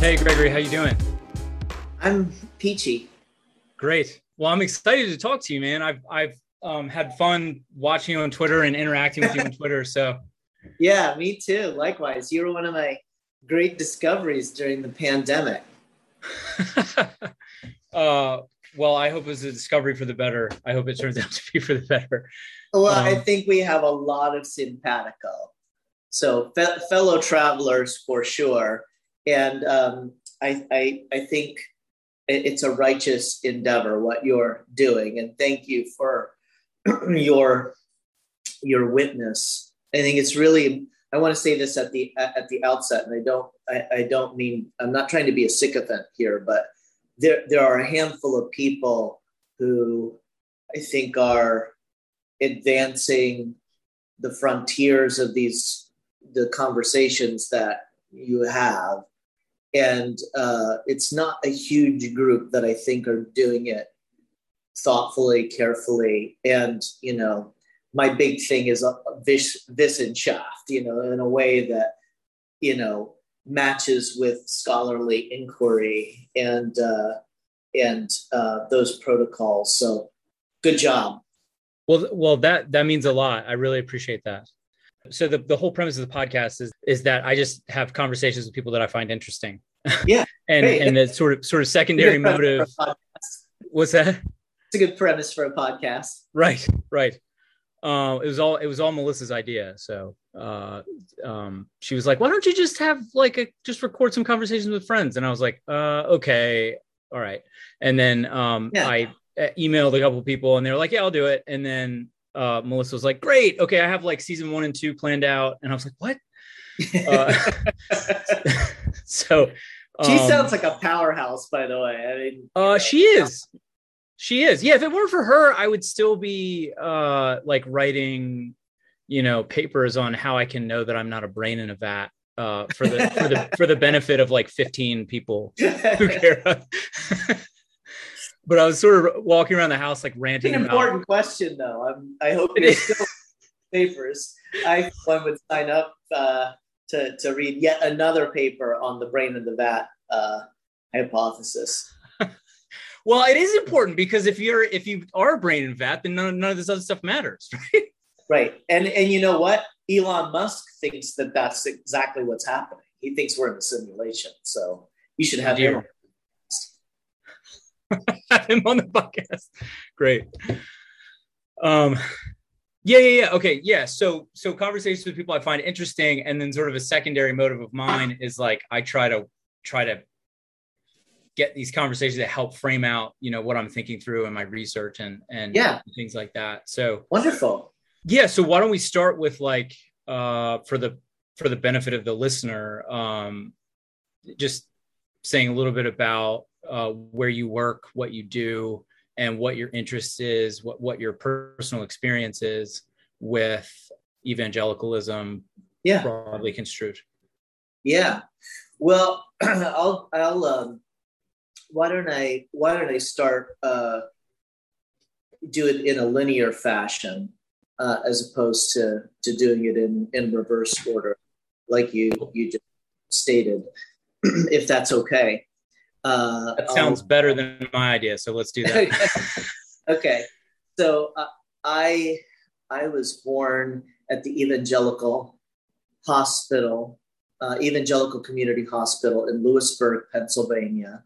Hey, Gregory, how you doing? I'm peachy. Great. Well, I'm excited to talk to you, man. I've I've um, had fun watching you on Twitter and interacting with you on Twitter. So, yeah, me too. Likewise, you were one of my great discoveries during the pandemic. uh, well, I hope it was a discovery for the better. I hope it turns out to be for the better. Well, um, I think we have a lot of simpatico. So, fe- fellow travelers for sure and um, I, I, I think it's a righteous endeavor what you're doing, and thank you for your your witness. I think it's really. I want to say this at the at the outset, and I don't I, I don't mean I'm not trying to be a sycophant here, but there there are a handful of people who I think are advancing the frontiers of these the conversations that you have. And uh, it's not a huge group that I think are doing it thoughtfully, carefully, and you know, my big thing is a vis- Wissenschaft, you know, in a way that you know matches with scholarly inquiry and uh, and uh, those protocols. So, good job. Well, well, that that means a lot. I really appreciate that. So the, the whole premise of the podcast is is that I just have conversations with people that I find interesting. Yeah. and great. and the sort of sort of secondary motive. What's that? It's a good premise for a podcast. Right, right. Um, it was all it was all Melissa's idea. So uh, um, she was like, "Why don't you just have like a just record some conversations with friends?" And I was like, uh, "Okay, all right." And then um, yeah. I uh, emailed a couple people, and they were like, "Yeah, I'll do it." And then uh, Melissa was like, "Great, okay, I have like season one and two planned out," and I was like, "What?" uh, so she um, sounds like a powerhouse, by the way. I mean, uh, know. she is. She is. Yeah, if it weren't for her, I would still be uh like writing, you know, papers on how I can know that I'm not a brain in a vat uh for the for the for the benefit of like 15 people who care. but I was sort of walking around the house like ranting. It's an important about... question, though. I'm, I hope it is still papers. I one would sign up uh, to to read yet another paper on the brain in the vat uh, hypothesis. Well, it is important because if you're if you are a brain in vat, then none, none of this other stuff matters, right? Right, and and you know what? Elon Musk thinks that that's exactly what's happening. He thinks we're in a simulation, so you should have him. have him on the podcast. Great. Um, yeah, yeah, yeah. Okay, yeah. So, so conversations with people I find interesting, and then sort of a secondary motive of mine is like I try to try to get these conversations that help frame out, you know, what I'm thinking through in my research and and yeah, things like that. So wonderful. Yeah. So why don't we start with like uh for the for the benefit of the listener, um, just saying a little bit about uh, where you work, what you do, and what your interest is, what what your personal experience is with evangelicalism, yeah, broadly construed. Yeah, well, I'll I'll um, why don't I why don't I start uh, do it in a linear fashion uh, as opposed to to doing it in in reverse order, like you you just stated, if that's okay. Uh, that sounds better than my idea. So let's do that. okay. So uh, I I was born at the Evangelical Hospital, uh, Evangelical Community Hospital in Lewisburg, Pennsylvania,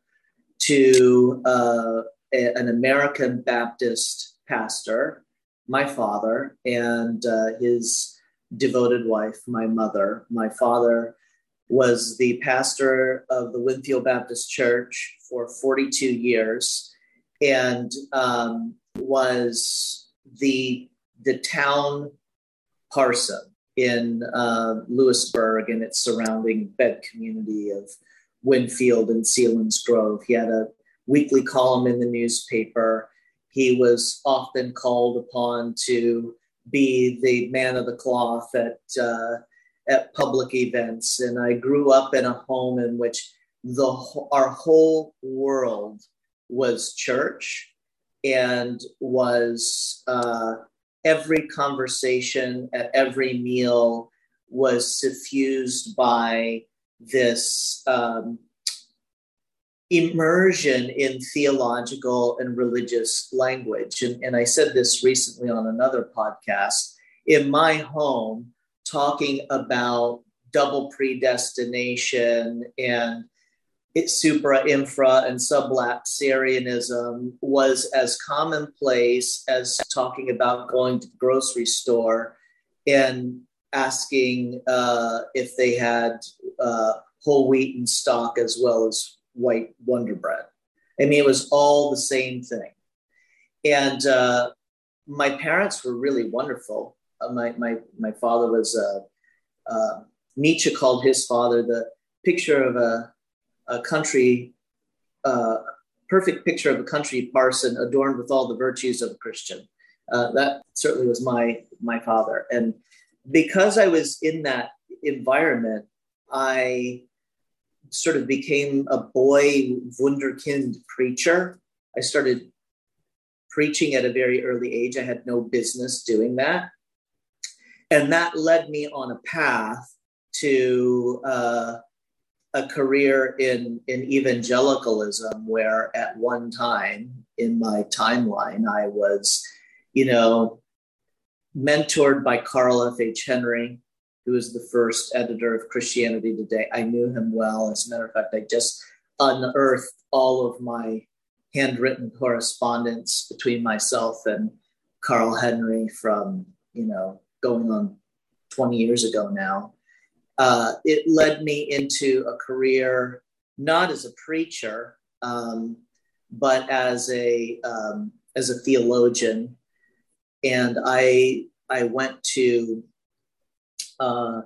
to uh, a, an American Baptist pastor, my father, and uh, his devoted wife, my mother. My father was the pastor of the Winfield Baptist Church for 42 years and um, was the, the town parson in uh, Lewisburg and its surrounding bed community of Winfield and Selinsgrove. He had a weekly column in the newspaper. He was often called upon to be the man of the cloth at uh, at public events. And I grew up in a home in which the our whole world was church and was uh, every conversation at every meal was suffused by this um, immersion in theological and religious language. And, and I said this recently on another podcast. In my home, talking about double predestination and it, supra, infra, and sublapsarianism was as commonplace as talking about going to the grocery store and asking uh, if they had uh, whole wheat and stock as well as white Wonder Bread. I mean, it was all the same thing. And uh, my parents were really wonderful. Uh, my, my, my father was, uh, uh, Nietzsche called his father the picture of a, a country, uh, perfect picture of a country parson adorned with all the virtues of a Christian. That certainly was my, my father. And because I was in that environment, I sort of became a boy wunderkind preacher. I started preaching at a very early age. I had no business doing that. And that led me on a path to uh, a career in, in evangelicalism, where at one time in my timeline, I was, you know, mentored by Carl F. H. Henry, who was the first editor of Christianity Today. I knew him well. As a matter of fact, I just unearthed all of my handwritten correspondence between myself and Carl Henry from, you know, going on 20 years ago now. Uh, it led me into a career not as a preacher, um, but as a um, as a theologian, and I I went to uh,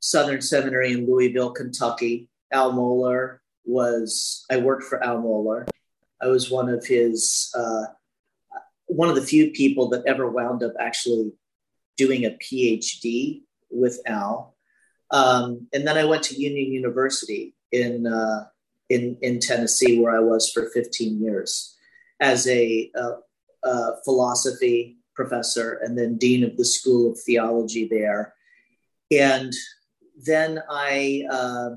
Southern Seminary in Louisville, Kentucky. Al Mohler was, I worked for Al Mohler. I was one of his, uh, one of the few people that ever wound up actually doing a PhD with Al. Um, and then I went to Union University in, uh, in, in Tennessee, where I was for 15 years as a, a, a philosophy professor and then dean of the School of Theology there and then I uh,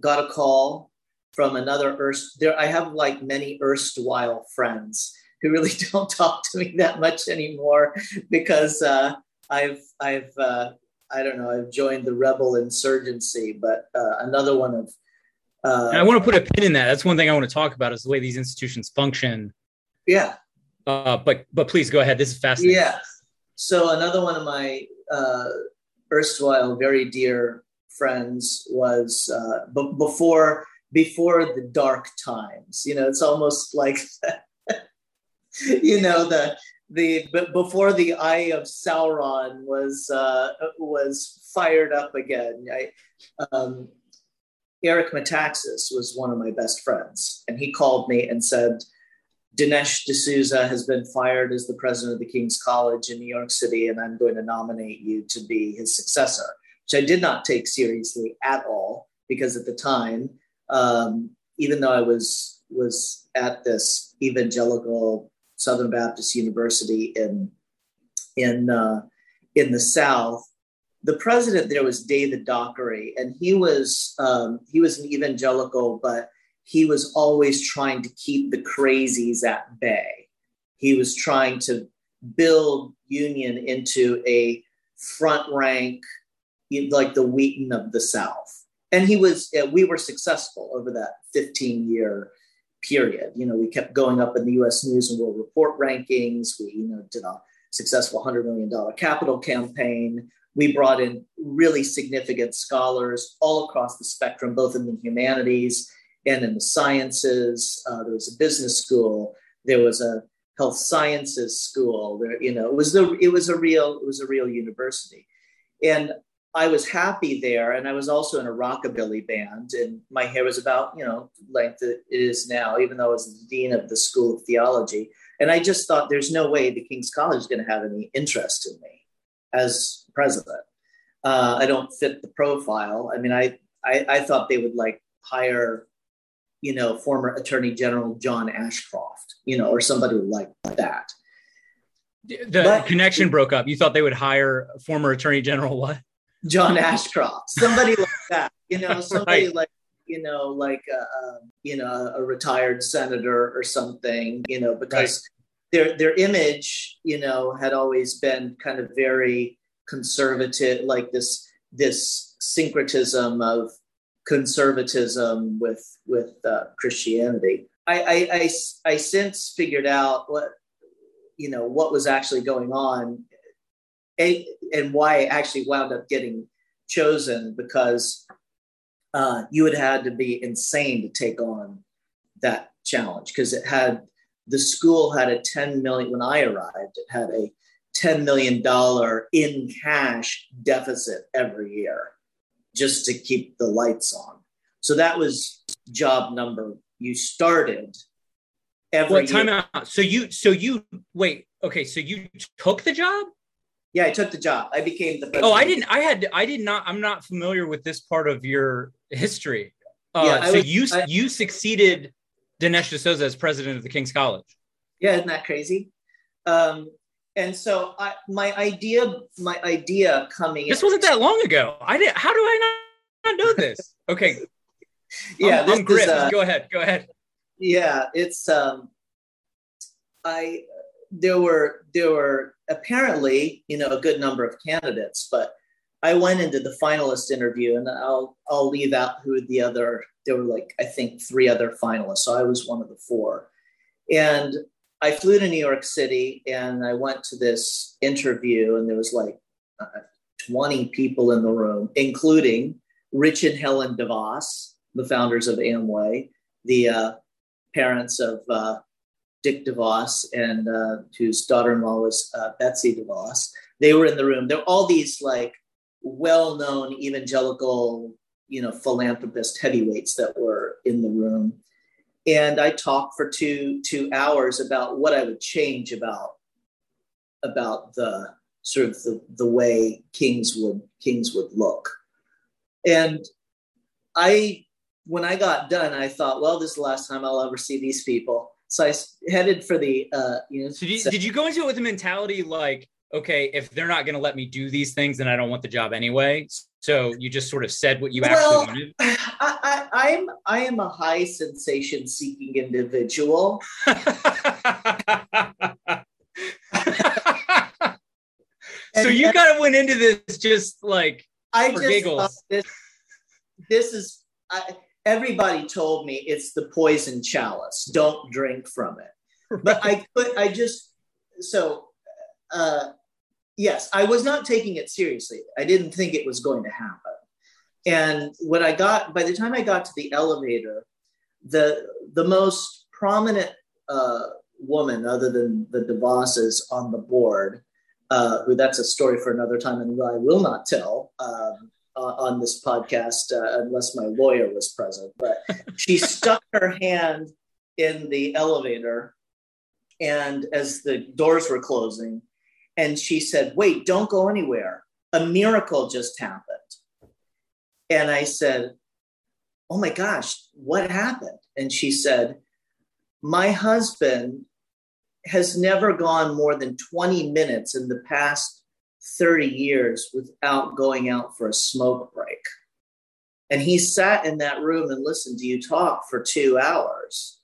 got a call from another erst. There, I have like many erstwhile friends who really don't talk to me that much anymore because uh, I've I've uh, I don't know I've joined the rebel insurgency. But uh, another one of uh, I want to put a pin in that. That's one thing I want to talk about is the way these institutions function. Yeah. Uh, but but please go ahead. This is fascinating. Yeah. So another one of my uh, erstwhile very dear friends was uh, b- before before the dark times. You know, it's almost like you know the the but before the eye of Sauron was uh, was fired up again. I, um, Eric Metaxas was one of my best friends, and he called me and said, Dinesh D'Souza has been fired as the president of the King's College in New York City, and I'm going to nominate you to be his successor, which I did not take seriously at all because at the time, um, even though I was was at this evangelical Southern Baptist University in in uh, in the South, the president there was David Dockery, and he was um, he was an evangelical, but he was always trying to keep the crazies at bay. He was trying to build Union into a front rank, like the Wheaton of the South. And he was, we were successful over that 15 year period. You know, we kept going up in the US News and World Report rankings. We, you know, did a successful $100 million capital campaign. We brought in really significant scholars all across the spectrum, both in the humanities and in the sciences. Uh, there was a business school. There was a health sciences school. There, you know, it was the it was a real it was a real university, and I was happy there. And I was also in a rockabilly band, and my hair was about you know length it is now, even though I was the dean of the School of Theology. And I just thought, there's no way the King's College is going to have any interest in me as president. uh, I don't fit the profile. I mean, I, I, I thought they would like hire, you know, former Attorney General John Ashcroft, you know, or somebody like that. The but, connection broke up. You thought they would hire former Attorney General what? John Ashcroft, somebody like that, you know, somebody right. like you know, like a, a, you know a retired senator or something, you know, because right. their their image, you know, had always been kind of very conservative, like this this syncretism of conservatism with with uh, Christianity. I, I, I I since figured out what you know what was actually going on, and, and why I actually wound up getting chosen because uh, you would had to be insane to take on that challenge because it had the school had a 10 million when I arrived, it had a $10 million in cash deficit every year just to keep the lights on. So that was job number you started every what time year. out so you so you wait okay so you took the job yeah i took the job i became the president. oh i didn't i had i did not i'm not familiar with this part of your history uh, yeah, so was, you I, you succeeded dinesh d'souza as president of the king's college yeah isn't that crazy um, and so I, my idea my idea coming this in, wasn't that long ago. I did how do i not, not know this? Okay. Yeah I'm, Griff. Uh, go ahead go ahead. Yeah it's um i there were there were apparently you know a good number of candidates but i went into the finalist interview and i'll i'll leave out who the other there were like i think three other finalists so i was one of the four. And i flew to new york city and i went to this interview and there was like uh, 20 people in the room including rich and helen devos the founders of amway the uh, parents of uh, Dick DeVos and uh, whose daughter-in-law was uh, Betsy DeVos. They were in the room. There were all these like well-known evangelical, you know, philanthropist heavyweights that were in the room. And I talked for two two hours about what I would change about about the sort of the, the way kings would kings would look. And I when I got done, I thought, well, this is the last time I'll ever see these people. So I headed for the, uh, you know. So did you, did you go into it with a mentality like, okay, if they're not going to let me do these things, then I don't want the job anyway. So you just sort of said what you well, actually wanted. I, I, I'm I am a high sensation seeking individual. so you kind of went into this just like I just giggles. This, this is I, everybody told me it's the poison chalice. Don't drink from it. But I but I just so uh, yes, I was not taking it seriously. I didn't think it was going to happen. And when I got by the time I got to the elevator, the the most prominent uh, woman other than the DeVosses on the board, uh, who that's a story for another time and I will not tell. Um, uh, on this podcast uh, unless my lawyer was present. But she stuck her hand in the elevator, and as the doors were closing, and she said, "Wait, don't go anywhere. A miracle just happened." And I said, "Oh my gosh, what happened?" And she said, "My husband." Has never gone more than 20 minutes in the past 30 years without going out for a smoke break. And he sat in that room and listened to you talk for two hours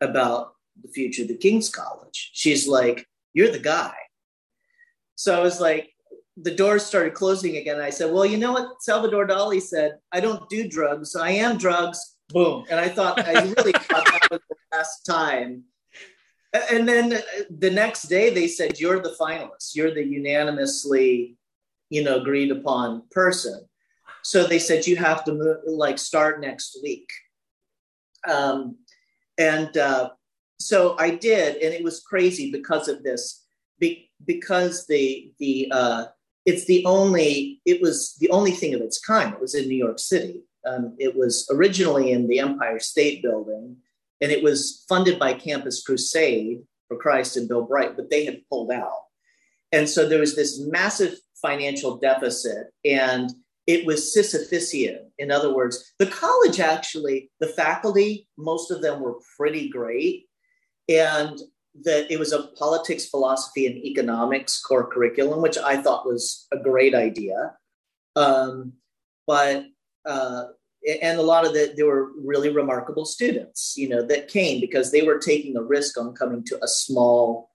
about the future of the King's College. She's like, You're the guy. So I was like, the doors started closing again. I said, Well, you know what Salvador Dali said? I don't do drugs. I am drugs. Boom. And I thought, I really thought that was the last time and then the next day they said you're the finalist you're the unanimously you know agreed upon person so they said you have to move, like start next week um, and uh, so i did and it was crazy because of this be, because the the uh, it's the only it was the only thing of its kind it was in new york city um, it was originally in the empire state building and it was funded by Campus Crusade for Christ and Bill Bright, but they had pulled out. And so there was this massive financial deficit and it was Sisyphusian. In other words, the college actually, the faculty, most of them were pretty great. And that it was a politics, philosophy, and economics core curriculum, which I thought was a great idea. Um, but uh, and a lot of the there were really remarkable students, you know, that came because they were taking a risk on coming to a small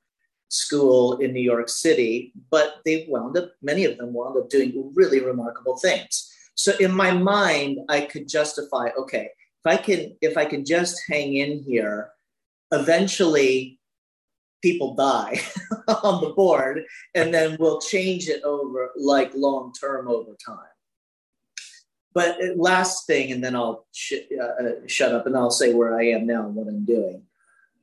school in New York City, but they wound up, many of them wound up doing really remarkable things. So in my mind, I could justify, okay, if I can, if I can just hang in here, eventually people die on the board, and then we'll change it over like long term over time. But uh, last thing, and then I'll sh- uh, uh, shut up and I'll say where I am now and what I'm doing.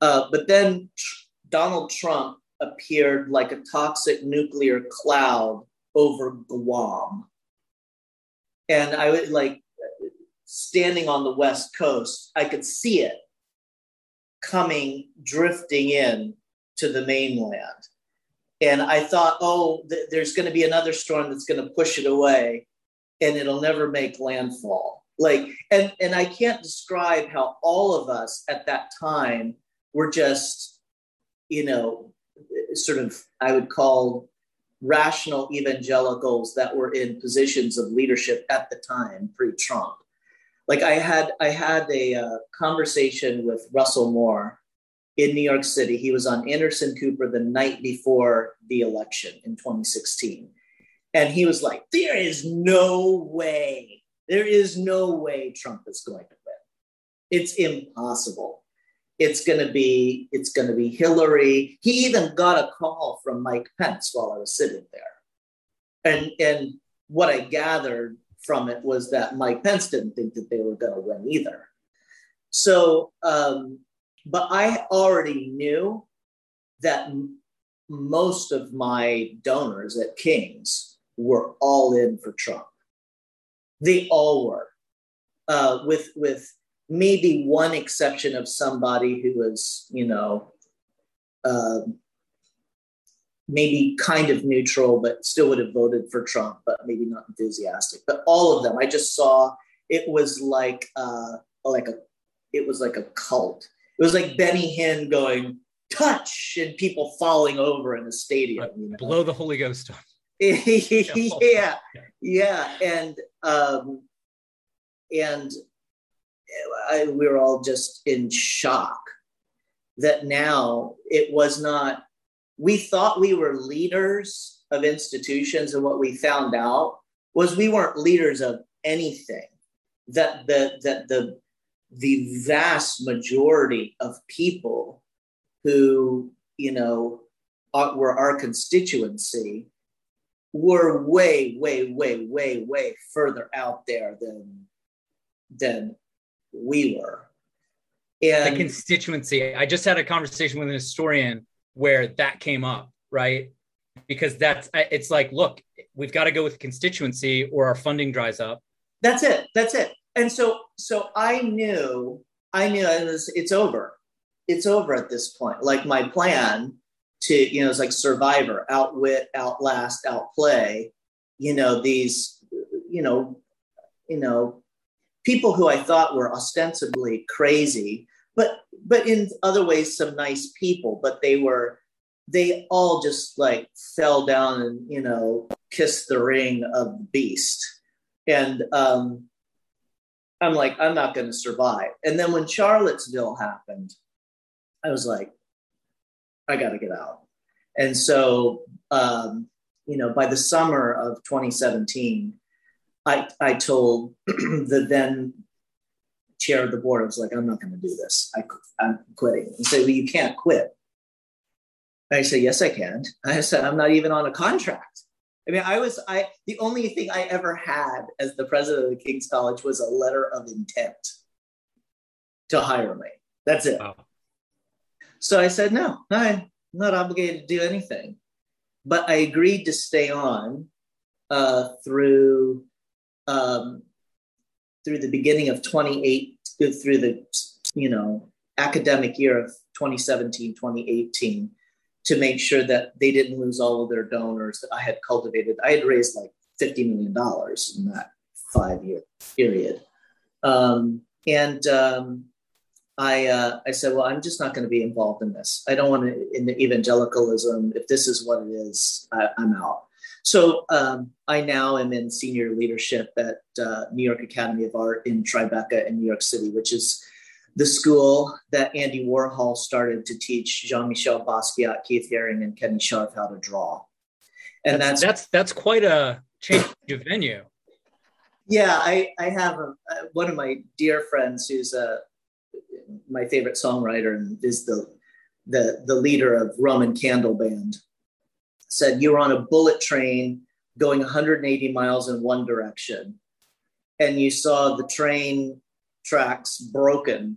Uh, but then tr- Donald Trump appeared like a toxic nuclear cloud over Guam. And I would like standing on the West Coast, I could see it coming, drifting in to the mainland. And I thought, oh, th- there's going to be another storm that's going to push it away and it'll never make landfall. Like, and, and I can't describe how all of us at that time were just, you know, sort of, I would call rational evangelicals that were in positions of leadership at the time pre-Trump. Like I had, I had a uh, conversation with Russell Moore in New York City. He was on Anderson Cooper the night before the election in 2016. And he was like, There is no way, there is no way Trump is going to win. It's impossible. It's going to be it's going to be Hillary. He even got a call from Mike Pence while I was sitting there. And and what I gathered from it was that Mike Pence didn't think that they were going to win either. So um, but I already knew that m- most of my donors at King's were all in for Trump. They all were, uh, with with maybe one exception of somebody who was, you know, uh, maybe kind of neutral, but still would have voted for Trump, but maybe not enthusiastic. But all of them, I just saw it was like uh, like a it was like a cult it was like Benny Hinn going touch and people falling over in the stadium. You know? Blow the Holy Ghost on. yeah, yeah, and um, and I, we were all just in shock that now it was not. We thought we were leaders of institutions, and what we found out was we weren't leaders of anything. That the that the the vast majority of people who, you know, are, were our constituency were way, way, way, way, way further out there than than we were. And the constituency. I just had a conversation with an historian where that came up, right? Because that's it's like, look, we've got to go with constituency or our funding dries up. That's it. That's it and so so I knew I knew it was it's over. It's over at this point. Like my plan to, you know, it's like survivor, outwit, outlast, outplay, you know, these, you know, you know, people who I thought were ostensibly crazy, but but in other ways some nice people, but they were they all just like fell down and, you know, kissed the ring of the beast. And um I'm like, I'm not going to survive. And then when Charlottesville happened, I was like, I got to get out. And so, um, you know, by the summer of 2017, I, I told the then chair of the board, I was like, I'm not going to do this. I, I'm quitting. He said, Well, you can't quit. I said, Yes, I can. I said, I'm not even on a contract. I mean, I was I the only thing I ever had as the president of the King's College was a letter of intent to hire me. That's it. Wow. So I said, no, I'm not obligated to do anything. But I agreed to stay on uh, through um, through the beginning of 28 through the you know academic year of 2017 2018 to make sure that they didn't lose all of their donors that I had cultivated. I had raised like $50 million in that five year period. Um, and um, I, uh, I said, well, I'm just not going to be involved in this. I don't want to, in the evangelicalism, if this is what it is, I, am out. So um, I now am in senior leadership at uh, New York Academy of Art in Tribeca in New York City, which is the school that Andy Warhol started to teach Jean-Michel Basquiat, Keith Haring, and Kenny Scharf how to draw. And that's that's that's, that's quite a change of venue. Yeah, I I have a, uh, one of my dear friends who's a my favorite songwriter and is the the the leader of Roman Candle Band. Said you were on a bullet train going 180 miles in one direction, and you saw the train tracks broken,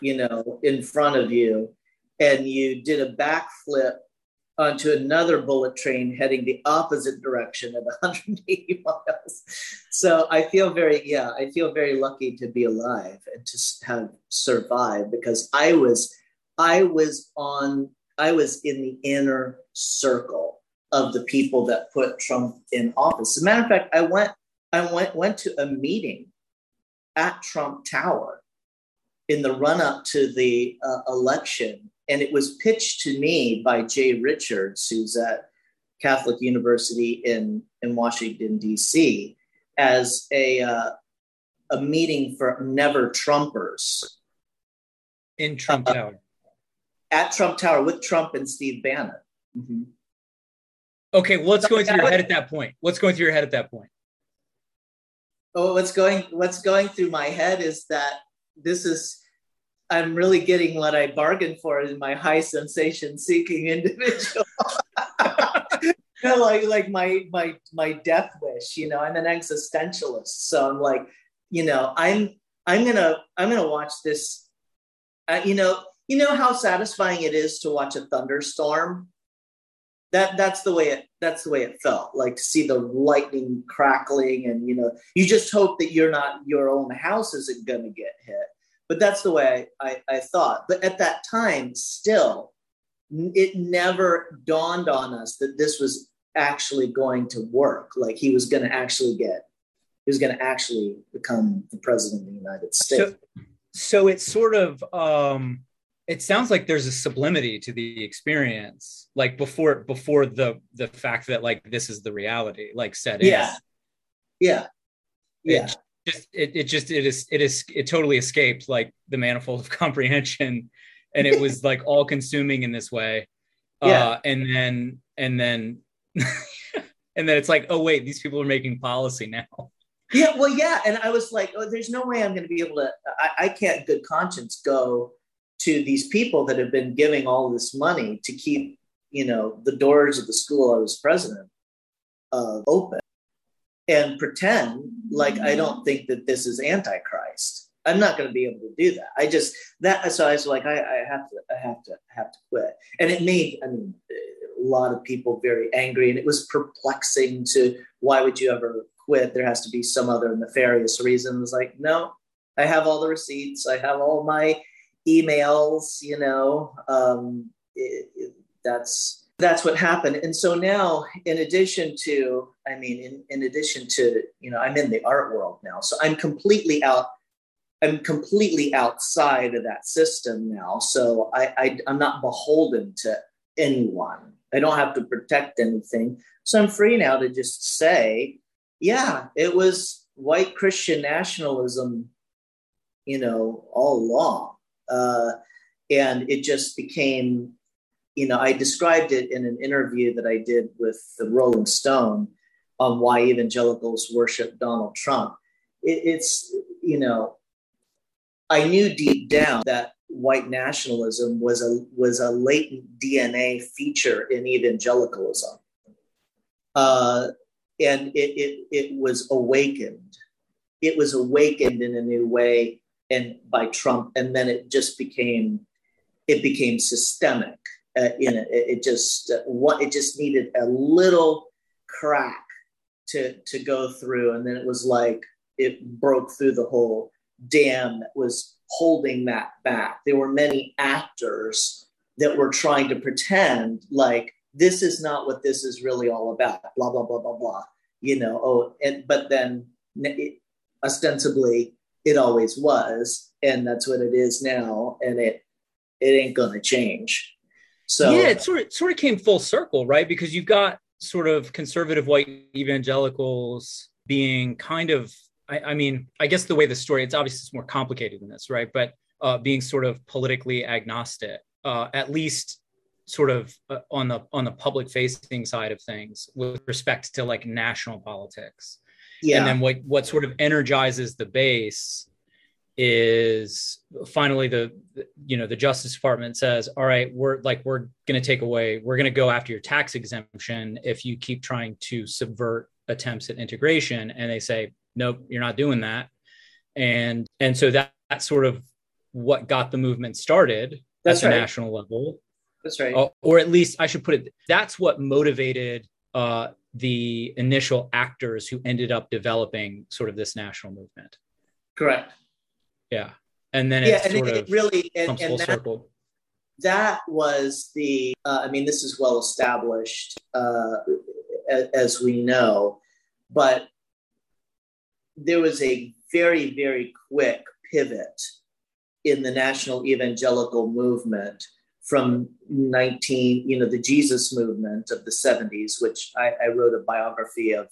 you know, in front of you, and you did a backflip onto another bullet train heading the opposite direction at 180 miles. So I feel very, yeah, I feel very lucky to be alive and to have survived because I was, I was on, I was in the inner circle of the people that put Trump in office. As a matter of fact, I went, I went, went to a meeting at Trump Tower in the run up to the uh, election. And it was pitched to me by Jay Richards, who's at Catholic University in, in Washington, D.C., as a, uh, a meeting for never Trumpers. In Trump uh, Tower. At Trump Tower with Trump and Steve Bannon. Mm-hmm. Okay, what's going through your head at that point? What's going through your head at that point? oh, what's going what's going through my head is that this is I'm really getting what I bargained for in my high sensation seeking individual. you know, like like my my my death wish. You know, I'm an existentialist, so I'm like, you know, I'm I'm gonna I'm gonna watch this. Uh, you know, you know how satisfying it is to watch a thunderstorm that that's the way it that's the way it felt like to see the lightning crackling and you know you just hope that you're not your own house isn't going to get hit. But that's the way I, I, I thought. But at that time still it never dawned on us that this was actually going to work. Like he was going to actually get he was going to actually become the president of the united states. So, so it's sort of um it sounds like there's a sublimity to the experience like before before the the fact that like this is the reality like set yeah yeah. Yeah. It just it, it just it is it is it totally escaped like the manifold of comprehension and it was like all consuming in this way. Yeah. uh and then and then and then it's like oh wait these people are making policy now. Yeah well yeah and i was like oh there's no way i'm going to be able to I, I can't good conscience go to these people that have been giving all this money to keep, you know, the doors of the school I was president uh, open and pretend like I don't think that this is antichrist. I'm not going to be able to do that. I just that so I was like, I, I have to, I have to, have to quit. And it made, I mean, a lot of people very angry, and it was perplexing to why would you ever quit? There has to be some other nefarious reason. It was like, no, I have all the receipts. I have all my emails, you know, um, it, it, that's that's what happened. And so now, in addition to, I mean, in, in addition to, you know, I'm in the art world now, so I'm completely out. I'm completely outside of that system now. So I, I I'm not beholden to anyone. I don't have to protect anything. So I'm free now to just say, yeah, it was white Christian nationalism, you know, all along uh, and it just became, you know, I described it in an interview that I did with the Rolling Stone on why evangelicals worship Donald Trump. It, it's, you know, I knew deep down that white nationalism was a was a latent DNA feature in evangelicalism, uh, and it, it it was awakened. It was awakened in a new way and by Trump, and then it just became it became systemic. Uh, in it, it just uh, what it just needed a little crack to to go through, and then it was like it broke through the whole dam that was holding that back. There were many actors that were trying to pretend like this is not what this is really all about. Blah blah blah blah blah. You know. Oh, and but then it, ostensibly it always was, and that's what it is now, and it it ain't gonna change. So yeah, it sort of sort of came full circle, right? Because you've got sort of conservative white evangelicals being kind of I, I, mean, I guess the way the story, it's obviously it's more complicated than this, right? But uh, being sort of politically agnostic, uh, at least sort of uh, on the on the public facing side of things with respect to like national politics. Yeah. And then what what sort of energizes the base is finally the you know the justice department says all right we're like we're going to take away we're going to go after your tax exemption if you keep trying to subvert attempts at integration and they say nope you're not doing that and and so that that's sort of what got the movement started that's at the right. national level that's right uh, or at least i should put it that's what motivated uh, the initial actors who ended up developing sort of this national movement. Correct. Yeah. And then yeah and it, it really and, and that, circle. that was the uh, i mean this is well established uh, as, as we know but there was a very very quick pivot in the national evangelical movement from 19 you know the jesus movement of the 70s which i, I wrote a biography of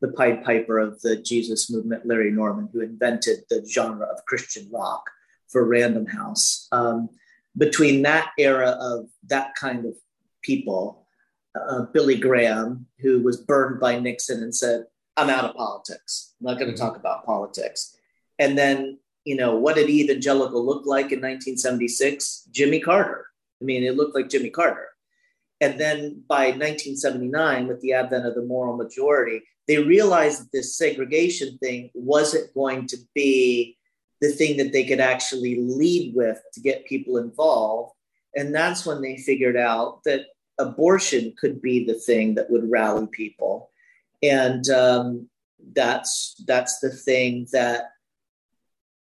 the Pied Piper of the Jesus movement, Larry Norman, who invented the genre of Christian rock for Random House. Um, between that era of that kind of people, uh, Billy Graham, who was burned by Nixon and said, I'm out of politics. I'm not going to mm-hmm. talk about politics. And then, you know, what did evangelical look like in 1976? Jimmy Carter. I mean, it looked like Jimmy Carter. And then by 1979, with the advent of the moral majority, they realized that this segregation thing wasn't going to be the thing that they could actually lead with to get people involved. And that's when they figured out that abortion could be the thing that would rally people. And um, that's that's the thing that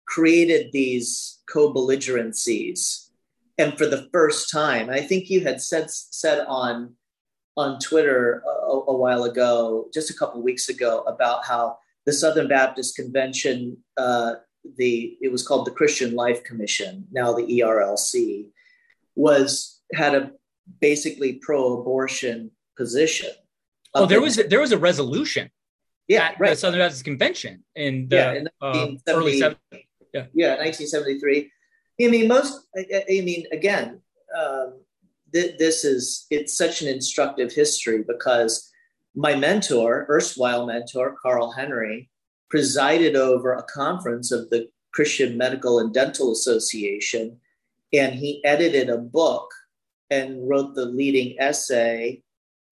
created these co-belligerencies. And for the first time, I think you had said said on on Twitter a, a while ago, just a couple weeks ago, about how the Southern Baptist Convention, uh, the it was called the Christian Life Commission, now the ERLC, was had a basically pro-abortion position. Oh, there was a, there was a resolution. Yeah, right. The Southern Baptist Convention in the yeah, in uh, early 70s. Yeah, yeah, 1973. I mean, most. I, I mean, again, um, th- this is it's such an instructive history because my mentor, erstwhile mentor Carl Henry, presided over a conference of the Christian Medical and Dental Association, and he edited a book and wrote the leading essay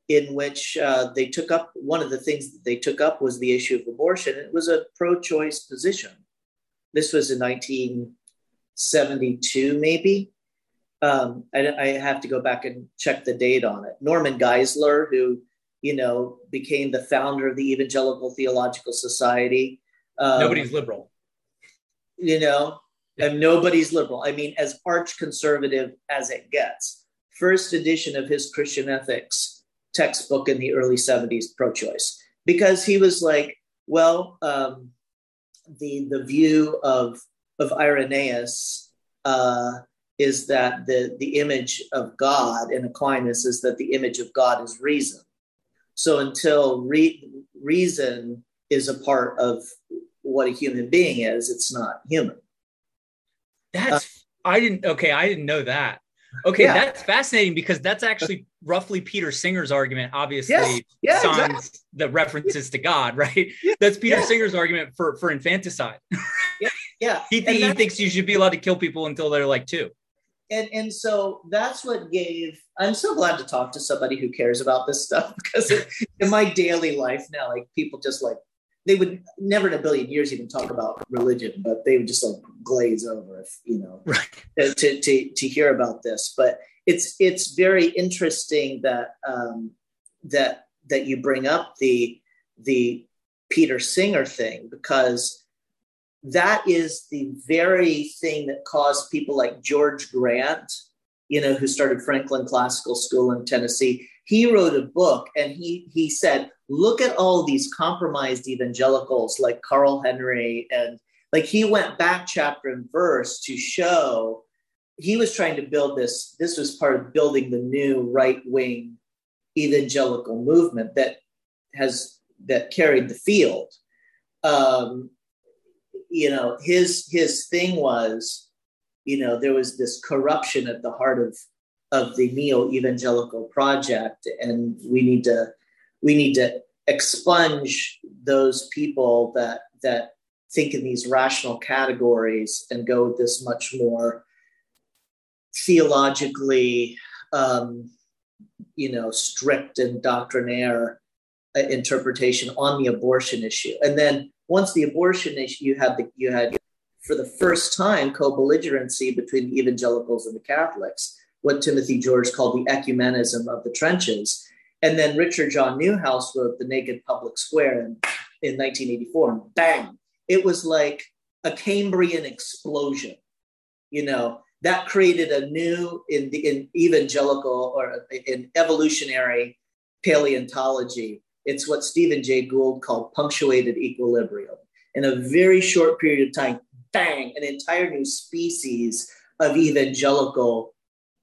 in which uh, they took up one of the things that they took up was the issue of abortion. It was a pro-choice position. This was in 1972, maybe um, I, I, have to go back and check the date on it. Norman Geisler, who you know became the founder of the Evangelical Theological Society. Um, nobody's liberal. You know, yeah. and nobody's liberal. I mean, as arch conservative as it gets. First edition of his Christian ethics textbook in the early 70s, pro choice, because he was like, well, um, the, the view of, of Irenaeus. Uh, is that the, the image of God in Aquinas is that the image of God is reason. So until re- reason is a part of what a human being is, it's not human. That's, uh, I didn't, okay, I didn't know that. Okay, yeah. that's fascinating because that's actually roughly Peter Singer's argument. Obviously, yes. yeah, exactly. the references to God, right? Yeah. That's Peter yeah. Singer's argument for for infanticide. yeah, he, th- he thinks you should be allowed to kill people until they're like two and and so that's what gave i'm so glad to talk to somebody who cares about this stuff because it, in my daily life now like people just like they would never in a billion years even talk about religion but they would just like glaze over if you know right. to, to to hear about this but it's it's very interesting that um that that you bring up the the peter singer thing because that is the very thing that caused people like George Grant, you know, who started Franklin Classical School in Tennessee. He wrote a book and he he said, look at all these compromised evangelicals like Carl Henry and like he went back chapter and verse to show he was trying to build this this was part of building the new right wing evangelical movement that has that carried the field um you know his his thing was you know there was this corruption at the heart of of the neo evangelical project and we need to we need to expunge those people that that think in these rational categories and go with this much more theologically um, you know strict and doctrinaire uh, interpretation on the abortion issue. And then once the abortion issue you had the you had for the first time co-belligerency between the evangelicals and the catholics what timothy george called the ecumenism of the trenches. And then richard john neuhaus wrote the naked public square in, in 1984 and bang it was like a cambrian explosion you know? That created a new in the in evangelical or in evolutionary paleontology it's what stephen jay gould called punctuated equilibrium in a very short period of time bang an entire new species of evangelical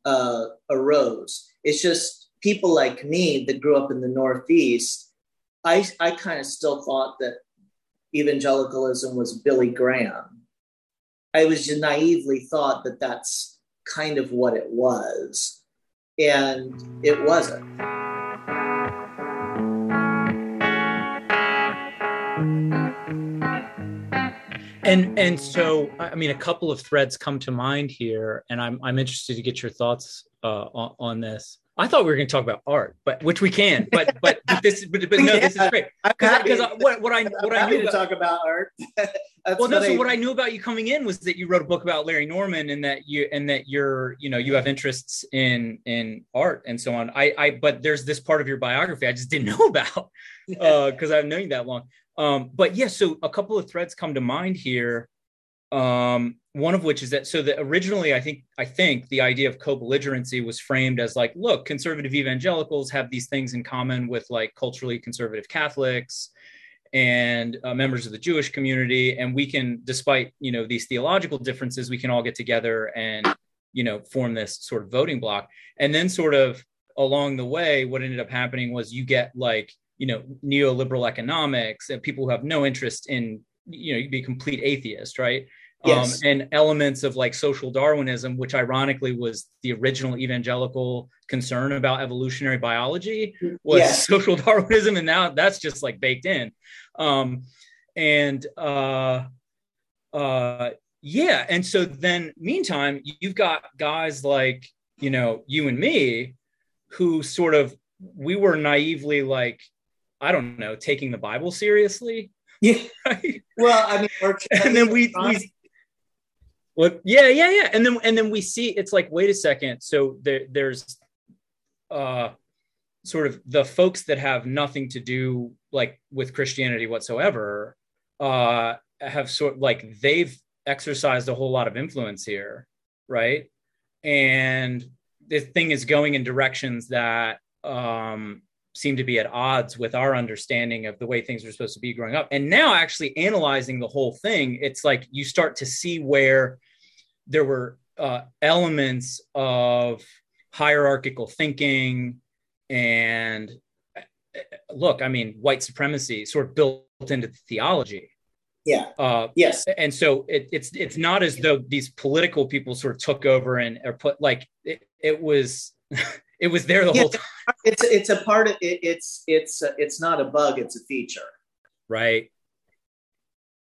uh, arose it's just people like me that grew up in the northeast i i kind of still thought that evangelicalism was billy graham I was just naively thought that that's kind of what it was. And it wasn't. And and so I mean a couple of threads come to mind here, and I'm I'm interested to get your thoughts uh, on, on this. I thought we were going to talk about art, but which we can. But but, but this but, but no, yeah, this is great because what what I what I'm I knew to about, talk about art. well, no. So what I knew about you coming in was that you wrote a book about Larry Norman, and that you and that you're you know you have interests in in art and so on. I I but there's this part of your biography I just didn't know about because uh, I've known you that long. Um, but yeah, so a couple of threads come to mind here. Um, one of which is that so that originally I think I think the idea of co-belligerency was framed as like, look, conservative evangelicals have these things in common with like culturally conservative Catholics and uh, members of the Jewish community, and we can, despite you know these theological differences, we can all get together and you know form this sort of voting block. And then sort of along the way, what ended up happening was you get like you know neoliberal economics and people who have no interest in you know you'd be a complete atheist, right? yes. um, and elements of like social Darwinism, which ironically was the original evangelical concern about evolutionary biology, was yes. social Darwinism, and now that's just like baked in. Um, and uh, uh, yeah, and so then meantime, you've got guys like you know you and me, who sort of we were naively like I don't know taking the Bible seriously. Yeah. Right? Well, I mean, and then we, we well, yeah, yeah, yeah. And then and then we see it's like, wait a second. So there, there's uh sort of the folks that have nothing to do like with Christianity whatsoever, uh, have sort of like they've exercised a whole lot of influence here, right? And this thing is going in directions that um seem to be at odds with our understanding of the way things are supposed to be growing up. And now, actually analyzing the whole thing, it's like you start to see where there were uh, elements of hierarchical thinking and uh, look i mean white supremacy sort of built into the theology. Yeah. Uh, yes. and so it, it's it's not as though these political people sort of took over and or put like it, it was it was there the yeah, whole time it's it's a part of it, it's it's it's not a bug it's a feature. Right.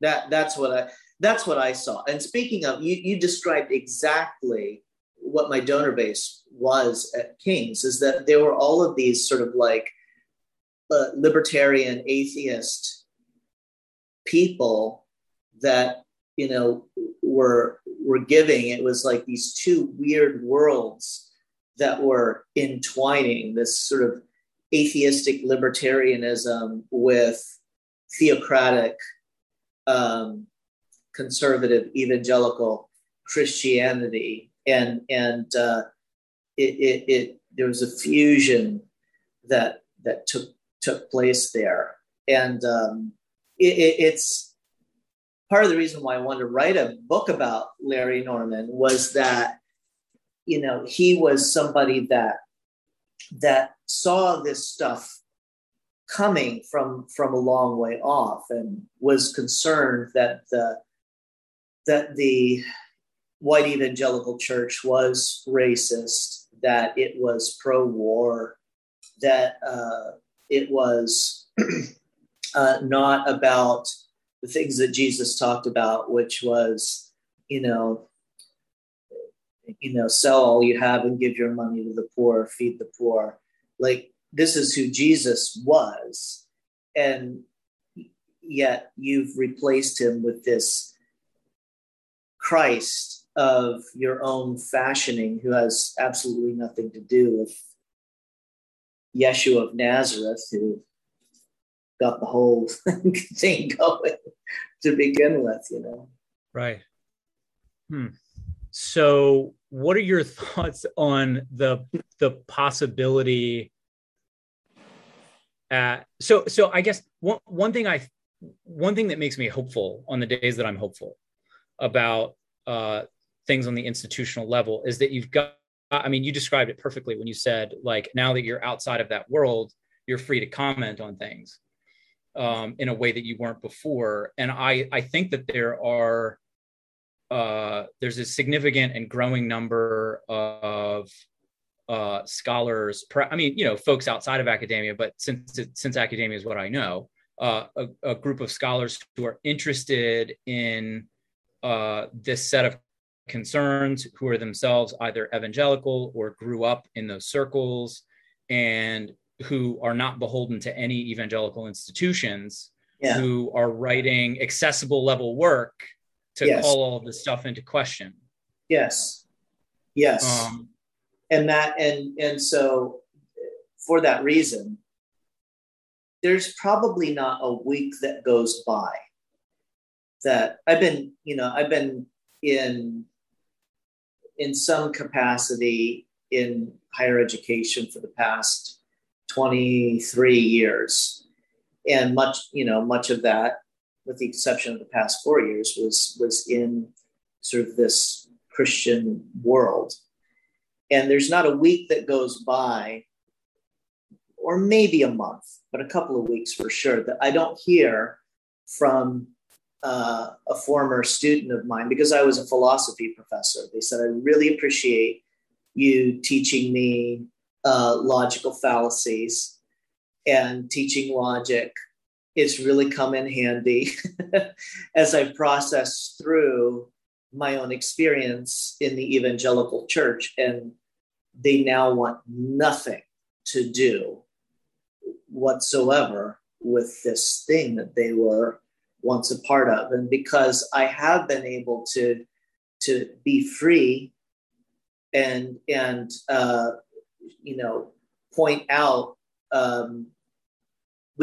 That that's what i that's what I saw. And speaking of, you, you described exactly what my donor base was at King's is that there were all of these sort of like uh, libertarian atheist people that you know were were giving. It was like these two weird worlds that were entwining this sort of atheistic libertarianism with theocratic um, conservative evangelical Christianity, and and uh, it, it, it there was a fusion that that took took place there, and um, it, it, it's part of the reason why I wanted to write a book about Larry Norman was that you know he was somebody that that saw this stuff coming from from a long way off and was concerned that the that the white evangelical church was racist that it was pro-war that uh, it was uh, not about the things that jesus talked about which was you know you know sell all you have and give your money to the poor feed the poor like this is who Jesus was. And yet you've replaced him with this Christ of your own fashioning who has absolutely nothing to do with Yeshua of Nazareth, who got the whole thing going to begin with, you know. Right. Hmm. So, what are your thoughts on the the possibility uh, so so I guess one one thing I one thing that makes me hopeful on the days that I'm hopeful about uh, things on the institutional level is that you've got. I mean, you described it perfectly when you said like now that you're outside of that world, you're free to comment on things um, in a way that you weren't before. And I I think that there are uh, there's a significant and growing number of uh, scholars, I mean, you know, folks outside of academia, but since since academia is what I know, uh, a, a, group of scholars who are interested in uh, this set of concerns, who are themselves either evangelical or grew up in those circles, and who are not beholden to any evangelical institutions, yeah. who are writing accessible level work to yes. call all of this stuff into question. Yes. Yes. Um, and that and and so for that reason there's probably not a week that goes by that i've been you know i've been in in some capacity in higher education for the past 23 years and much you know much of that with the exception of the past four years was was in sort of this christian world and there's not a week that goes by, or maybe a month, but a couple of weeks for sure, that I don't hear from uh, a former student of mine because I was a philosophy professor. They said, I really appreciate you teaching me uh, logical fallacies and teaching logic. It's really come in handy as I've processed through my own experience in the evangelical church. And they now want nothing to do whatsoever with this thing that they were once a part of and because i have been able to to be free and and uh, you know point out um,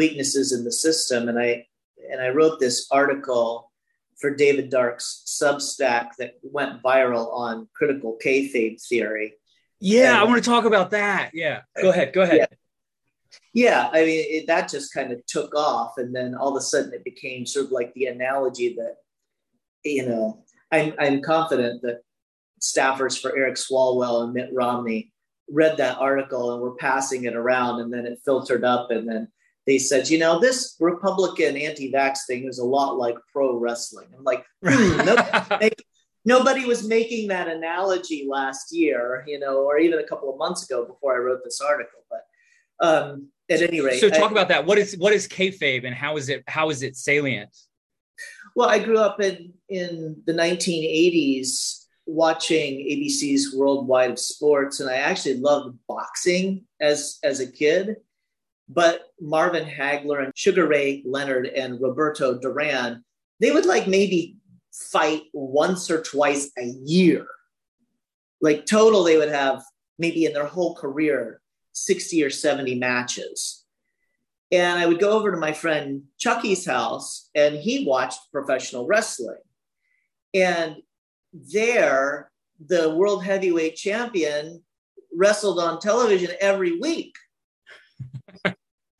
weaknesses in the system and i and i wrote this article for david dark's substack that went viral on critical kayfabe theory yeah, and, I want to talk about that. Yeah, go uh, ahead. Go ahead. Yeah, yeah I mean it, that just kind of took off, and then all of a sudden it became sort of like the analogy that you know I'm I'm confident that staffers for Eric Swalwell and Mitt Romney read that article and were passing it around, and then it filtered up, and then they said, you know, this Republican anti-vax thing is a lot like pro wrestling. I'm like, hmm, nobody, nobody was making that analogy last year, you know, or even a couple of months ago before I wrote this article. But um, at any rate, so talk I, about that. What is what is kayfabe, and how is it how is it salient? Well, I grew up in in the 1980s watching ABC's Wide World of Sports, and I actually loved boxing as as a kid. But Marvin Hagler and Sugar Ray Leonard and Roberto Duran, they would like maybe fight once or twice a year. Like total, they would have maybe in their whole career 60 or 70 matches. And I would go over to my friend Chucky's house and he watched professional wrestling. And there, the world heavyweight champion wrestled on television every week.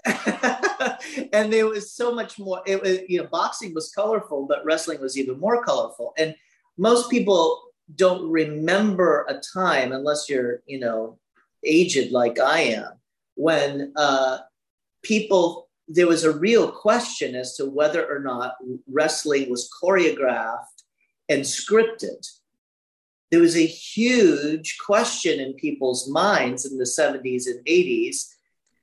and there was so much more. It was, you know, boxing was colorful, but wrestling was even more colorful. And most people don't remember a time, unless you're, you know, aged like I am, when uh, people there was a real question as to whether or not wrestling was choreographed and scripted. There was a huge question in people's minds in the 70s and 80s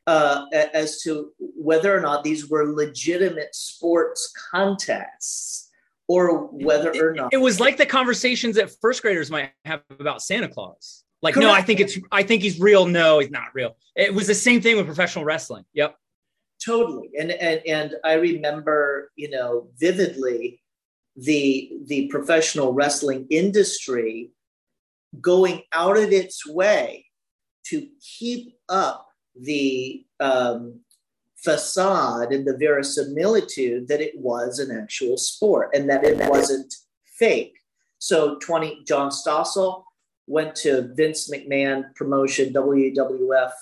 uh, as to whether or not these were legitimate sports contests or whether or not it was like the conversations that first graders might have about Santa Claus. Like, Correct. no, I think it's, I think he's real. No, he's not real. It was the same thing with professional wrestling. Yep. Totally. And, and, and I remember, you know, vividly the, the professional wrestling industry going out of its way to keep up the um, facade and the verisimilitude that it was an actual sport and that it wasn't fake. So 20 John Stossel went to Vince McMahon promotion WWF,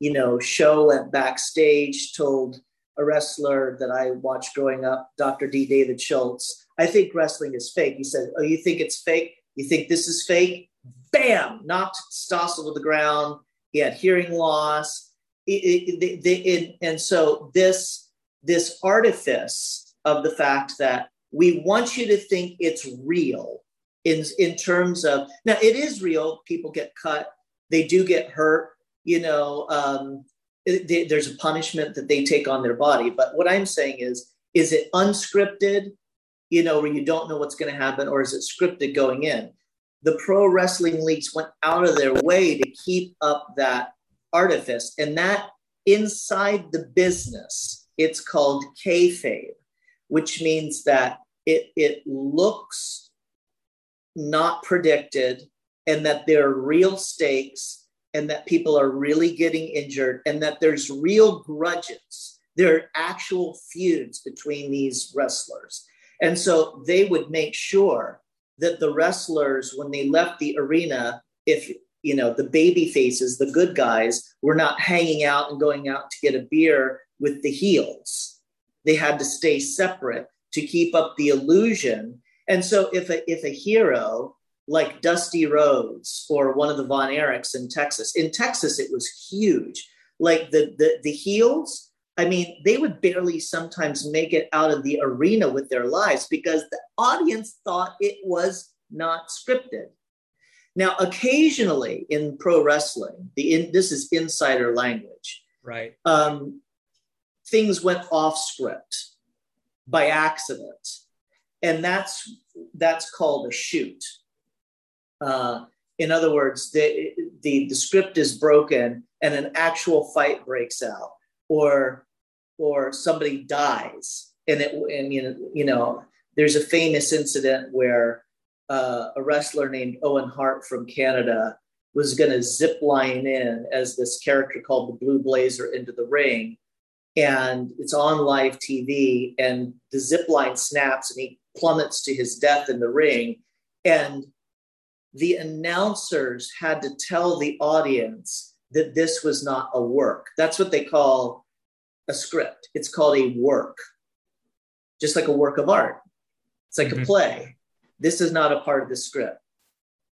you know, show went backstage, told a wrestler that I watched growing up, Dr. D. David Schultz, I think wrestling is fake. He said, Oh, you think it's fake? You think this is fake? Bam! Knocked Stossel to the ground. He had hearing loss it, it, it, and so this this artifice of the fact that we want you to think it's real in in terms of now it is real. People get cut. They do get hurt you know um, they, there's a punishment that they take on their body. But what i'm saying is is it unscripted you know where you don't know what's going to happen or is it scripted going in? The pro wrestling leagues went out of their way to keep up that artifice. And that inside the business, it's called kayfabe, which means that it, it looks not predicted and that there are real stakes and that people are really getting injured and that there's real grudges. There are actual feuds between these wrestlers. And so they would make sure that the wrestlers, when they left the arena, if you know the baby faces the good guys were not hanging out and going out to get a beer with the heels. They had to stay separate to keep up the illusion. And so if a if a hero like dusty rhodes or one of the von erichs in texas in texas it was huge. Like the the, the heels i mean they would barely sometimes make it out of the arena with their lives because the audience thought it was not scripted now, occasionally in pro wrestling, the in, this is insider language. Right. Um, things went off script by accident, and that's that's called a shoot. Uh, in other words, the, the the script is broken and an actual fight breaks out, or or somebody dies, and it and you know you know there's a famous incident where uh, a wrestler named Owen Hart from Canada was going to zip line in as this character called the Blue Blazer into the ring. And it's on live TV, and the zip line snaps and he plummets to his death in the ring. And the announcers had to tell the audience that this was not a work. That's what they call a script. It's called a work, just like a work of art. It's like mm-hmm. a play. This is not a part of the script.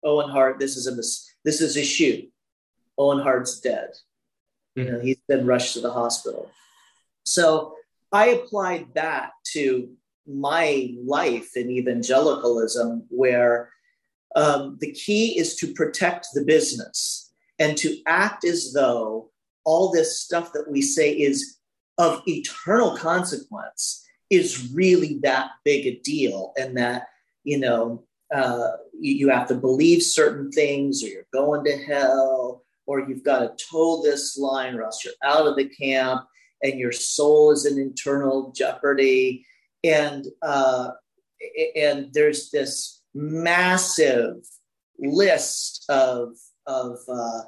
Owen Hart, this is a mis- this is a shoot. Owen Hart's dead. You know, he's been rushed to the hospital. So I applied that to my life in evangelicalism, where um, the key is to protect the business and to act as though all this stuff that we say is of eternal consequence is really that big a deal and that you know, uh, you, you have to believe certain things or you're going to hell or you've got to toe this line or else you're out of the camp and your soul is in internal jeopardy. And uh, and there's this massive list of of uh,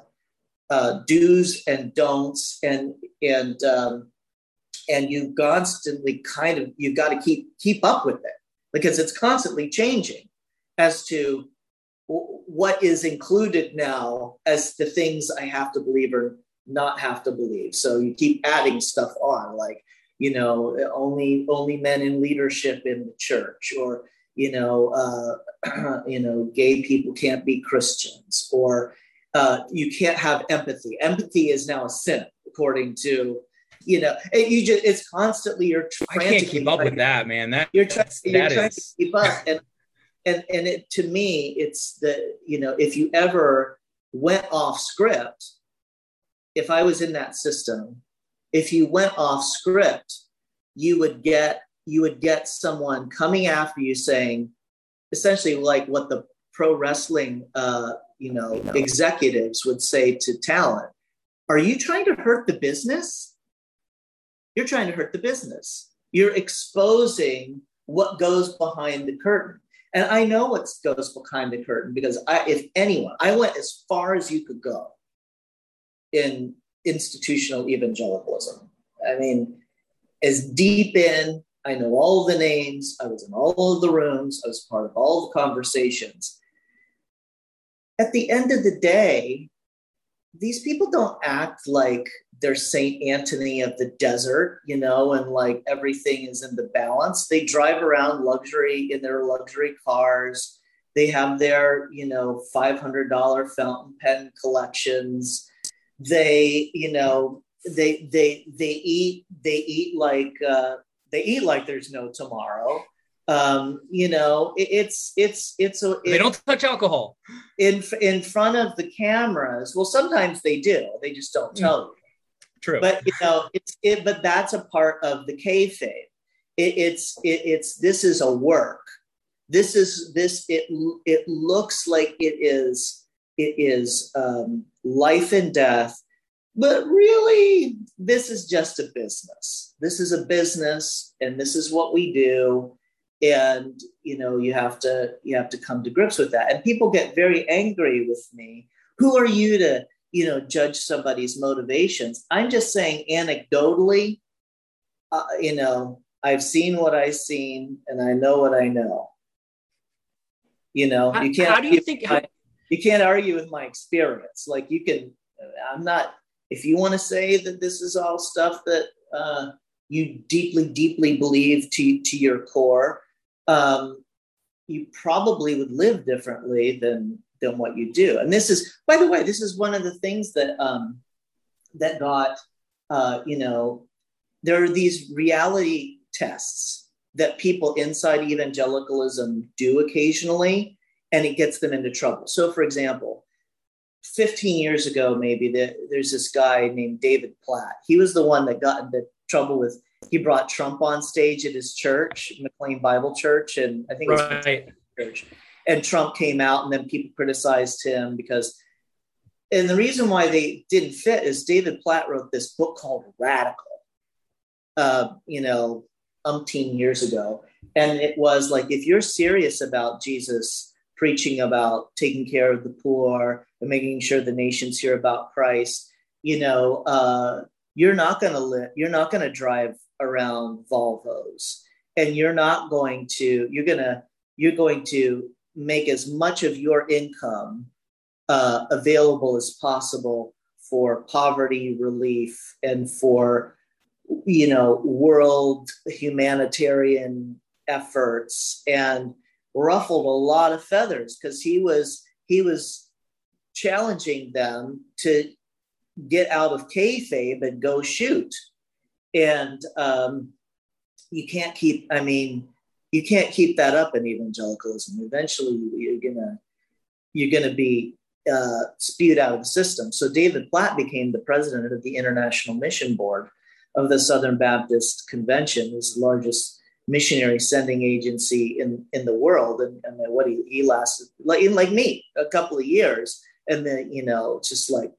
uh, do's and don'ts and and um, and you constantly kind of you've got to keep keep up with it because it's constantly changing as to what is included now as the things I have to believe or not have to believe. So you keep adding stuff on, like you know, only only men in leadership in the church, or you know, uh, you know, gay people can't be Christians, or uh, you can't have empathy. Empathy is now a sin, according to you know. It, you just it's constantly you're. I can't keep up with that, man. That you're, trying, you're trying is... to keep up, and and and it, to me, it's the you know, if you ever went off script, if I was in that system, if you went off script, you would get you would get someone coming after you saying, essentially like what the pro wrestling uh, you know executives would say to talent are you trying to hurt the business you're trying to hurt the business. You're exposing what goes behind the curtain. And i know what goes behind the curtain because i if anyone i went as far as you could go in institutional evangelicalism. I mean as deep in i know all the names. I was in all of the rooms. I was part of all the conversations. At the end of the day, these people don't act like they're Saint Anthony of the desert, you know, and like everything is in the balance. They drive around luxury in their luxury cars. They have their, you know, $500 fountain pen collections. They, you know, they they they eat they eat like uh, they eat like there's no tomorrow um, you know, it, it's it's it's a. It, they don't touch alcohol in in front of the cameras. Well, sometimes they do. They just don't tell mm. you. True, but you know, it's it. But that's a part of the kayfabe. It, it's it, it's this is a work. This is this. It it looks like it is it is um, life and death but really this is just a business this is a business and this is what we do and you know you have to you have to come to grips with that. And people get very angry with me. Who are you to you know judge somebody's motivations? I'm just saying anecdotally uh, you know i've seen what i've seen and i know what i know. You know you can't how do you think my, you can't argue with my experience. Like you can i'm not if you want to say that this is all stuff that uh, you deeply deeply believe to to your core um, you probably would live differently than than what you do. And this is, by the way, this is one of the things that um, that got uh, you know there are these reality tests that people inside evangelicalism do occasionally, and it gets them into trouble. So, for example. 15 years ago, maybe the, there's this guy named David Platt. He was the one that got into trouble with he brought Trump on stage at his church, McLean Bible Church, and I think it was right. church. And Trump came out, and then people criticized him because. And the reason why they didn't fit is David Platt wrote this book called Radical, uh, you know, umpteen years ago, and it was like if you're serious about Jesus preaching about taking care of the poor and making sure the nations hear about Christ, you know, uh, you're not going to live, you're not going to drive around Volvos, and you're not going to you're gonna you're going to make as much of your income uh, available as possible for poverty relief and for you know world humanitarian efforts and ruffled a lot of feathers because he was he was challenging them to get out of kayfabe and go shoot. And um, you can't keep i mean you can't keep that up in evangelicalism. Eventually you're gonna you're gonna be uh, spewed out of the system. So david platt became the president of the international mission board of the southern baptist convention is the largest missionary sending agency in, in the world. And, and what he, he lasted like, like me a couple of years. And then you know just like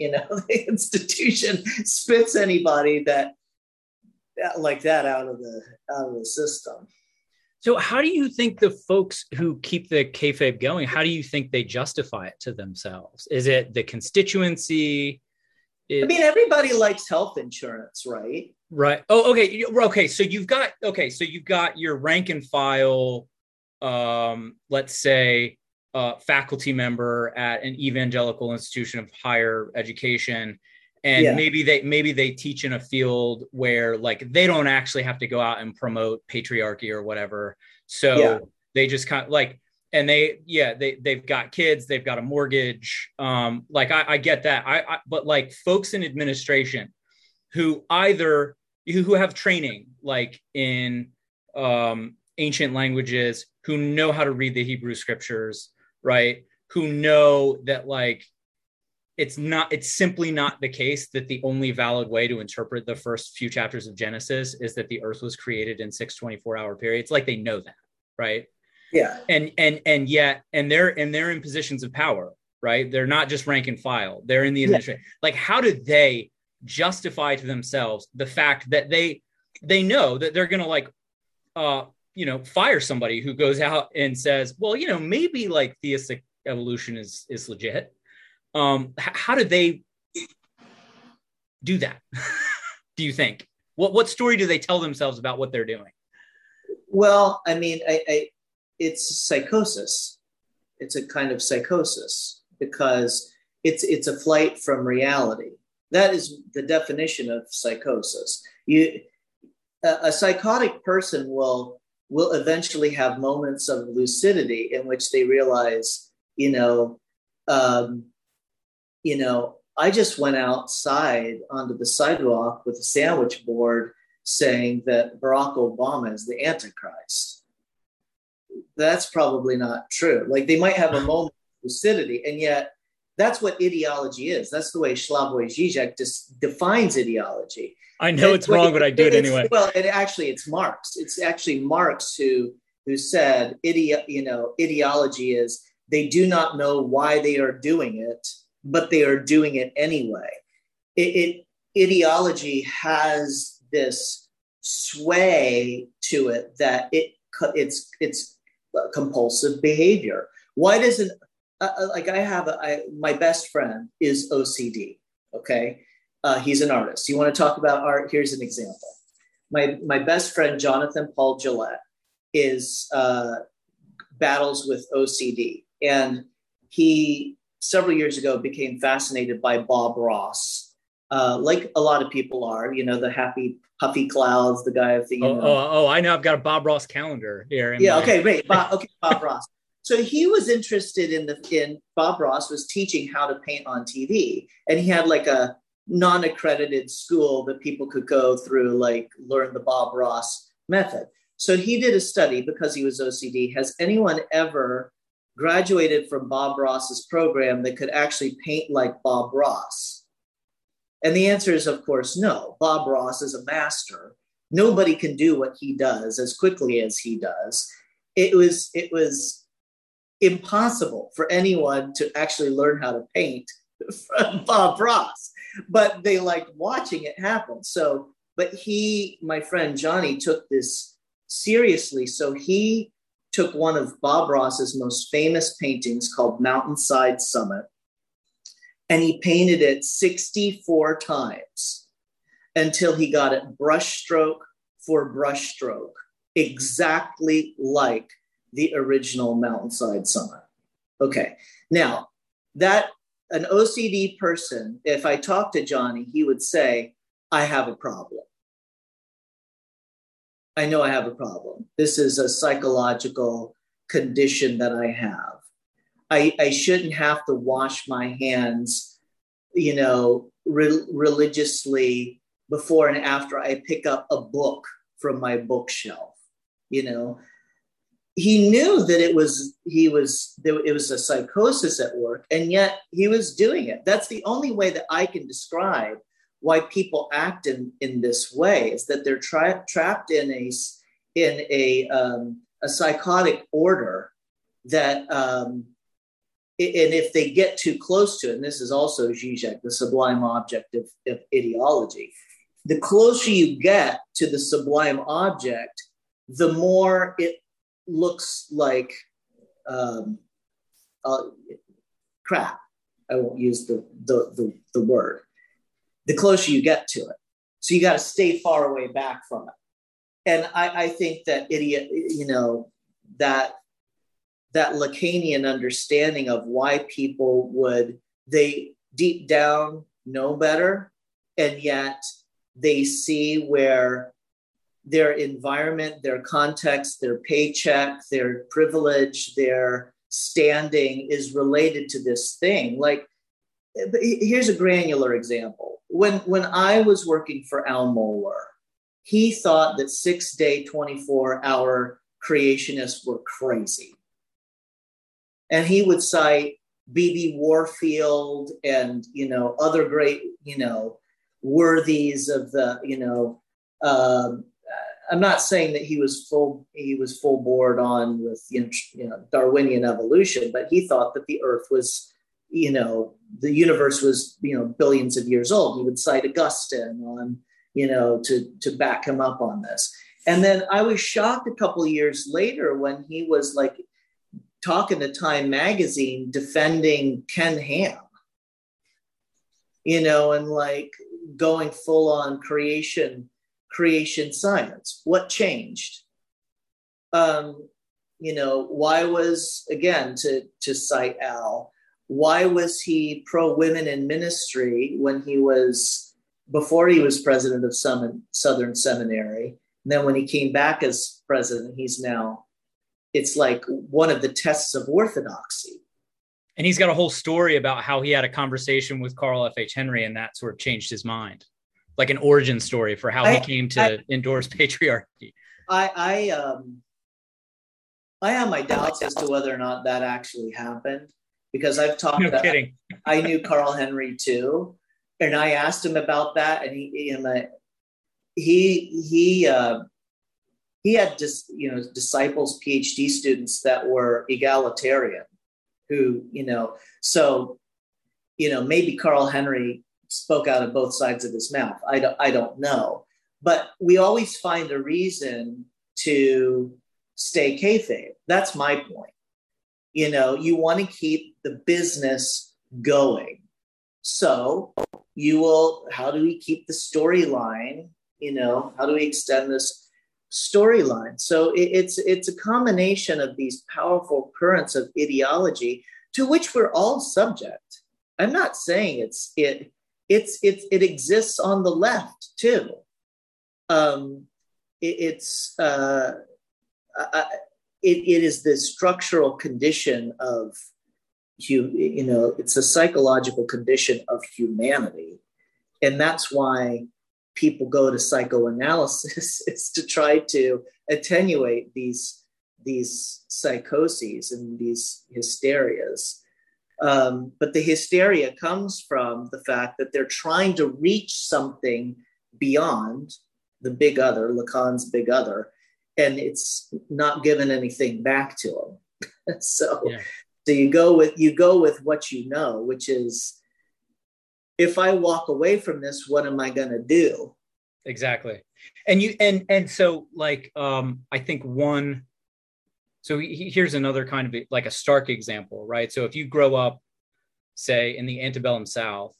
you know the institution spits anybody that like that out of the out of the system. So, how do you think the folks who keep the kayfabe going? How do you think they justify it to themselves? Is it the constituency? It, I mean, everybody likes health insurance, right? Right. Oh, okay. Okay. So you've got okay. So you've got your rank and file. Um, let's say uh, faculty member at an evangelical institution of higher education and yeah. maybe they maybe they teach in a field where like they don't actually have to go out and promote patriarchy or whatever so yeah. they just kind of like and they yeah they they've got kids they've got a mortgage um like i, I get that I, I but like folks in administration who either who have training like in um ancient languages who know how to read the hebrew scriptures right who know that like it's not it's simply not the case that the only valid way to interpret the first few chapters of genesis is that the earth was created in six 24 hour periods. Like they know that right? Yeah. And and and yet and they're and they're in positions of power right? They're not just rank and file. They're in the administration. Yeah. like how do they justify to themselves the fact that they they know that they're gonna like uh you know fire somebody who goes out and says well you know maybe like theistic evolution is is legit. Um h- how do they do that do you think? What what story do they tell themselves about what they're doing? Well i mean i, I it's psychosis. It's a kind of psychosis because it's it's a flight from reality. That is the definition of psychosis. You a, a psychotic person will will eventually have moments of lucidity in which they realize, you know, um, you know, I just went outside onto the sidewalk with a sandwich board saying that Barack Obama is the Antichrist. That's probably not true. Like they might have a moment of lucidity, and yet that's what ideology is. That's the way Slavoj Žižek just defines ideology. I know it's wrong, but I do it anyway. Well, it actually it's Marx. It's actually Marx who who said ide- you know ideology is they do not know why they are doing it, but they are doing it anyway. It, it ideology has this sway to it that it it's it's compulsive behavior. Why doesn't uh, uh, like I have a, I, my best friend is OCD. Okay, uh, he's an artist. You want to talk about art? Here's an example. My, my best friend, Jonathan Paul Gillette, is uh, battles with OCD. And he, several years ago, became fascinated by Bob Ross, uh, like a lot of people are, you know, the happy puffy clouds, the guy of the. Oh, oh, oh, I know. I've got a Bob Ross calendar here. Yeah. My... Okay. Wait. Bob, okay. Bob Ross. So he was interested in the in Bob Ross was teaching how to paint on TV, and he had like a non-accredited school that people could go through, like learn the Bob Ross method. So he did a study because he was OCD. Has anyone ever graduated from Bob Ross's program that could actually paint like Bob Ross? And the answer is, of course, no. Bob Ross is a master. Nobody can do what he does as quickly as he does. It was it was impossible for anyone to actually learn how to paint from Bob Ross but they liked watching it happen. So, but he, my friend Johnny, took this seriously. So he took one of Bob Ross's most famous paintings called Mountainside Summit, and he painted it 64 times until he got it brushstroke for brushstroke, exactly like the original Mountainside Summit. Okay, now that an OCD person, if I talk to Johnny, he would say, I have a problem. I know I have a problem. This is a psychological condition that I have. I, I shouldn't have to wash my hands, you know, re- religiously before and after I pick up a book from my bookshelf. You know, he knew that it was he was it was a psychosis at work and yet he was doing it. That's the only way that i can describe why people act in in this way is that they're tra- trapped in a in a um, a psychotic order that um, and if they get too close to it and this is also Zizek, the sublime object of, of ideology the closer you get to the sublime object the more it looks like um, uh, crap. I won't use the, the, the, the word. The closer you get to it. So you got to stay far away back from it. And I, I think that idiot, you know, that that Lacanian understanding of why people would they deep down know better, and yet they see where their environment, their context, their paycheck, their privilege, their standing is related to this thing. Like, here's a granular example. When when I was working for Al Mohler, he thought that six day, 24 hour creationists were crazy. And he would cite B.B. Warfield and you know other great you know worthies of the you know um, I'm not saying that he was full he was full board on with you know, Darwinian evolution, but he thought that the Earth was you know the universe was you know billions of years old. He would cite Augustine on you know to to back him up on this. And then I was shocked a couple years later when he was like talking to Time magazine defending Ken Ham. You know, and like going full on creation creation science. What changed? Um, you know, why was again to to cite Al? Why was he pro women in ministry when he was before he was president of Southern Seminary? And then when he came back as president, he's now it's like one of the tests of orthodoxy. And he's got a whole story about how he had a conversation with Carl F. H. Henry and that sort of changed his mind like an origin story for how I, he came to I, endorse patriarchy. I I um I have my doubts as to whether or not that actually happened because I've talked. No kidding. I knew Carl Henry too, and I asked him about that, and he and I, he he uh, he had just you know disciples, PhD students that were egalitarian, who you know so you know maybe Carl Henry spoke out of both sides of his mouth. I don't, I don't know. But we always find a reason to stay kayfabe. That's my point. You know, you want to keep the business going. So you will, how do we keep the storyline? You know, how do we extend this storyline? So it, it's it's a combination of these powerful currents of ideology to which we're all subject. I'm not saying it's it it's it, it exists on the left too. Um, it, it's uh, I, it, it is the structural condition of you you know it's a psychological condition of humanity, and that's why people go to psychoanalysis is to try to attenuate these these psychoses and these hysterias um, but the hysteria comes from the fact that they're trying to reach something beyond the big other, Lacan's big other, and it's not given anything back to them. so, yeah. so you go with you go with what you know, which is if I walk away from this, what am I going to do? Exactly. And you and and so like um I think one so he, here's another kind of like a stark example, right? So if you grow up, say, in the antebellum South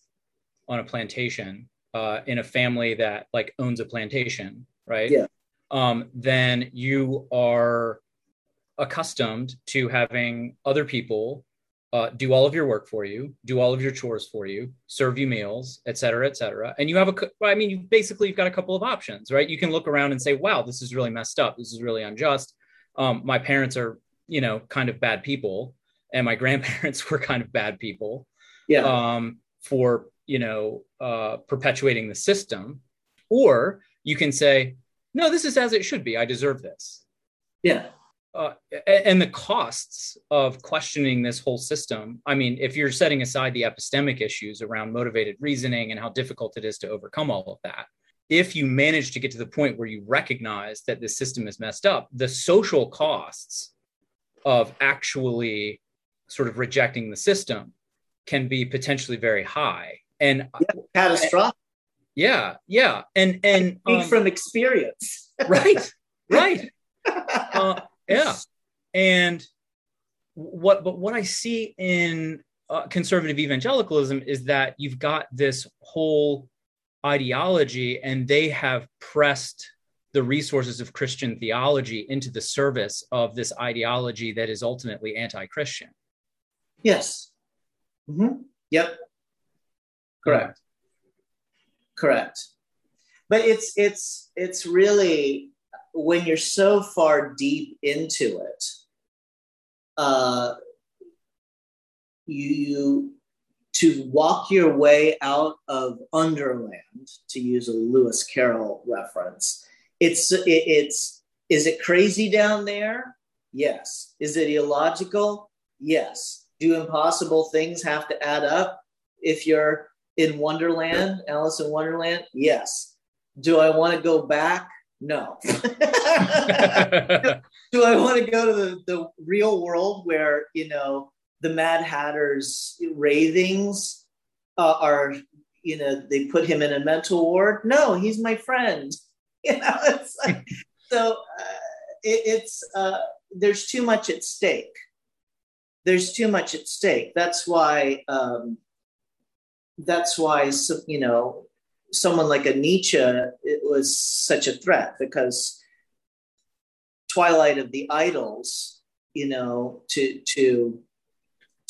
on a plantation, uh, in a family that like owns a plantation, right? Yeah. Um, then you are accustomed to having other people uh, do all of your work for you, do all of your chores for you, serve you meals, et cetera, et cetera. And you have a, I mean, you basically you've got a couple of options, right? You can look around and say, wow, this is really messed up. This is really unjust um, my parents are you know kind of bad people and my grandparents were kind of bad people yeah. um, for you know uh, perpetuating the system. Or you can say no this is as it should be. I deserve this. Yeah. Uh, and the costs of questioning this whole system i mean if you're setting aside the epistemic issues around motivated reasoning and how difficult it is to overcome all of that if you manage to get to the point where you recognize that the system is messed up, the social costs of actually sort of rejecting the system can be potentially very high. And yeah, catastrophic. Yeah, yeah, and and um, from experience, right, right, uh, yeah, and what but what I see in uh, conservative evangelicalism is that you've got this whole ideology and they have pressed the resources of Christian theology into the service of this ideology that is ultimately anti-Christian. Yes. Mm-hmm. Yep. Correct. Correct. But it's it's it's really when you're so far deep into it, uh, you to walk your way out of Underland, to use a Lewis Carroll reference. It's it, it's is it crazy down there? Yes. Is it illogical? Yes. Do impossible things have to add up if you're in Wonderland, Alice in Wonderland? Yes. Do I want to go back? No. do I want to go to the, the real world where, you know, the Mad Hatter's ravings uh, are, you know, they put him in a mental ward? No, he's my friend. You know, it's like, so uh, it, it's, uh, there's too much at stake. There's too much at stake. That's why, um, that's why, you know, someone like a Nietzsche it was such a threat because Twilight of the Idols, you know, to to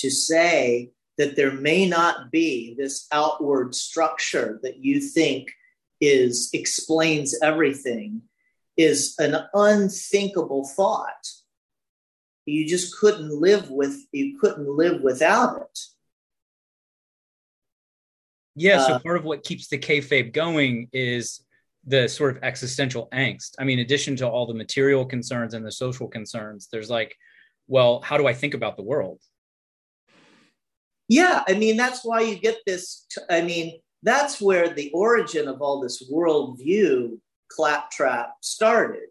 to say that there may not be this outward structure that you think is explains everything is an unthinkable thought you just couldn't live with you couldn't live without it yeah. So uh, part of what keeps the kayfabe going is the sort of existential angst. I mean, in addition to all the material concerns and the social concerns, there's like, well, how do I think about the world? Yeah, I mean, that's why you get this. I mean, that's where the origin of all this worldview claptrap started.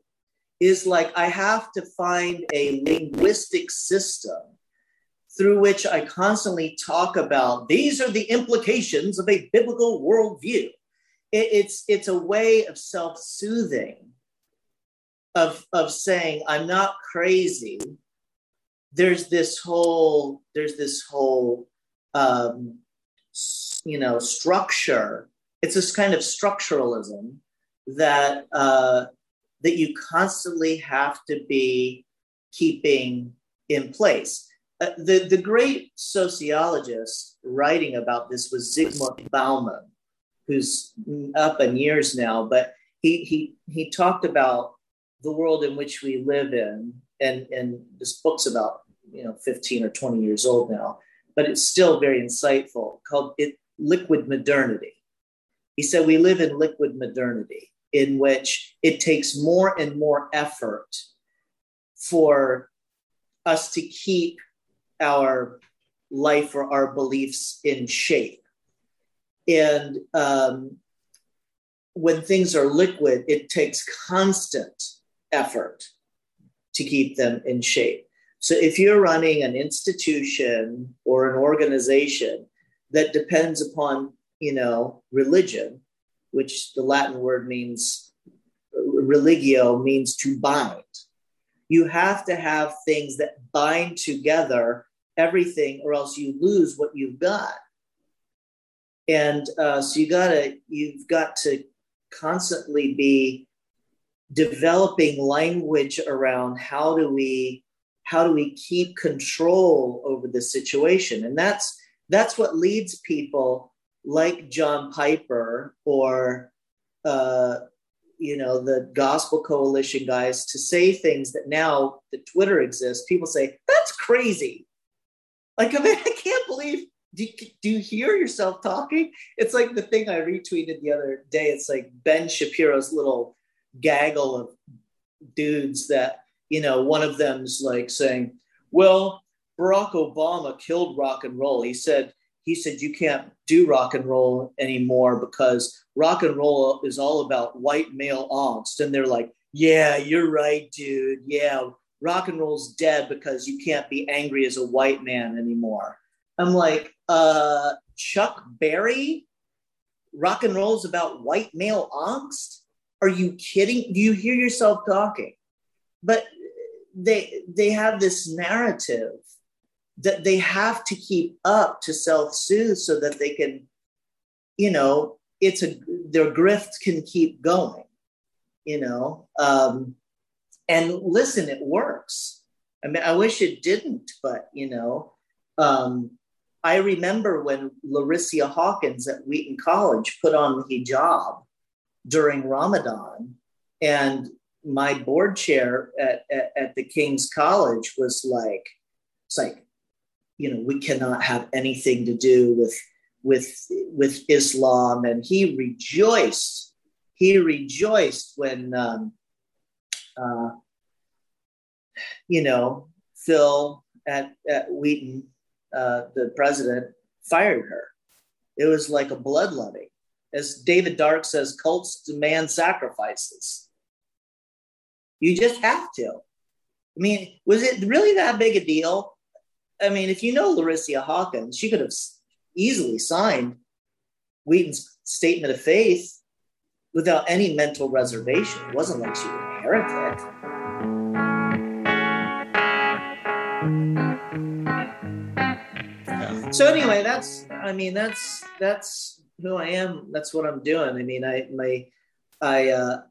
Is like, I have to find a linguistic system through which I constantly talk about these are the implications of a biblical worldview. It, it's, it's a way of self soothing, of, of saying, I'm not crazy. There's this whole, there's this whole, um, you know, structure. It's this kind of structuralism that, uh, that you constantly have to be keeping in place uh, the, the great sociologist writing about this was Zygmunt Bauman, who's up in years now, but he, he, he talked about the world in which we live in, and, and this book's about you know 15 or 20 years old now, but it's still very insightful, called it Liquid Modernity. He said, We live in liquid modernity, in which it takes more and more effort for us to keep our life or our beliefs in shape. And um, when things are liquid, it takes constant effort to keep them in shape. So if you're running an institution or an organization that depends upon, you know, religion, which the Latin word means religio means to bind. You have to have things that bind together everything or else you lose what you've got and uh, so you gotta you've got to constantly be developing language around how do we how do we keep control over the situation and that's that's what leads people like john piper or uh, you know the gospel coalition guys to say things that now that twitter exists people say that's crazy like, I mean, I can't believe. Do do you hear yourself talking? It's like the thing I retweeted the other day. It's like Ben Shapiro's little gaggle of dudes that you know. One of them's like saying, "Well, Barack Obama killed rock and roll." He said he said you can't do rock and roll anymore because rock and roll is all about white male angst and they're like yeah you're right dude yeah rock and roll's dead because you can't be angry as a white man anymore. I'm like, uh, Chuck Berry, rock and roll's about white male angst? Are you kidding? Do you hear yourself talking? But they they have this narrative that they have to keep up to self-soothe so that they can, you know, it's a their grift can keep going you know. Um, and listen, it works. I mean, I wish it didn't, but you know, um, I remember when Larycia Hawkins at Wheaton College put on the hijab during Ramadan, and my board chair at, at, at the King's College was like, it's like, you know, we cannot have anything to do with with with Islam, and he rejoiced. He rejoiced when, um, uh, you know, Phil at at Wheaton, uh, the president, fired her. It was like a bloodletting. As David Dark says, cults demand sacrifices. You just have to. I mean, was it really that big a deal? I mean, if you know Larycia Hawkins, she could have easily signed Wheaton's statement of faith without any mental reservation. It wasn't like she was a heretic. Yeah. So anyway, that's I mean that's that's who I am. That's what I'm doing. I mean, I my I uh,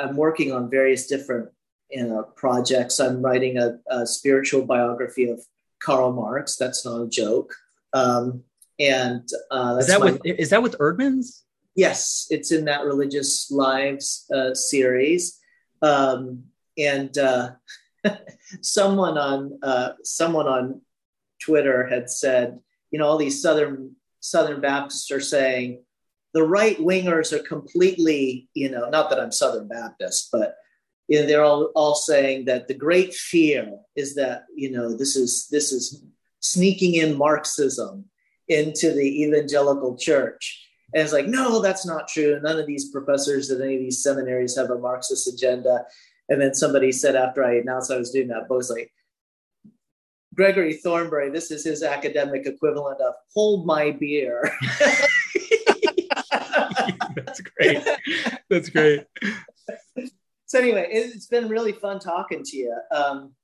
I'm working on various different you know projects. I'm writing a, a spiritual biography of Karl Marx. That's not a joke. Um, and uh, is that my, with is that with Eerdmans? Yes, it's in that Religious Lives uh, series, um, and uh, someone on uh, someone on Twitter had said, you know, all these Southern Southern Baptists are saying the right wingers are completely, you know, not that I'm Southern Baptist, but you know, they're all, all saying that the great fear is that you know this is this is sneaking in Marxism into the evangelical church. And it's like, no, that's not true. None of these professors at any of these seminaries have a Marxist agenda. And then somebody said after I announced I was doing that was like, Gregory Thornbury, this is his academic equivalent of hold my beer. That's great. That's great. So anyway, it's been really fun talking to you. Um,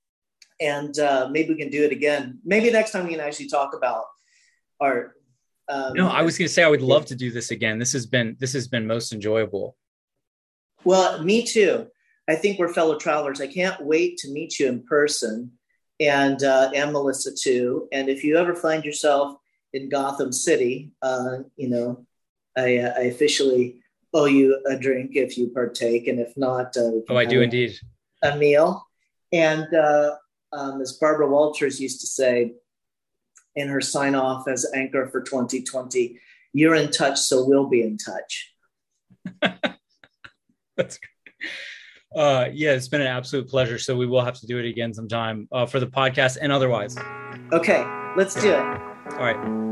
and uh, maybe we can do it again. Maybe next time we can actually talk about art. Um, no, I was going to say I would love to do this again. This has been this has been most enjoyable. Well, me too. I think we're fellow travelers. I can't wait to meet you in person, and uh, and Melissa too. And if you ever find yourself in Gotham City, uh, you know, I, uh, I officially owe you a drink if you partake, and if not, uh, oh, I do indeed a meal. And uh, um, as Barbara Walters used to say, in her sign off as anchor for 2020. You're in touch, so we'll be in touch. That's great. Uh, yeah, it's been an absolute pleasure. So we will have to do it again sometime uh, for the podcast and otherwise. Okay, let's do it. All right.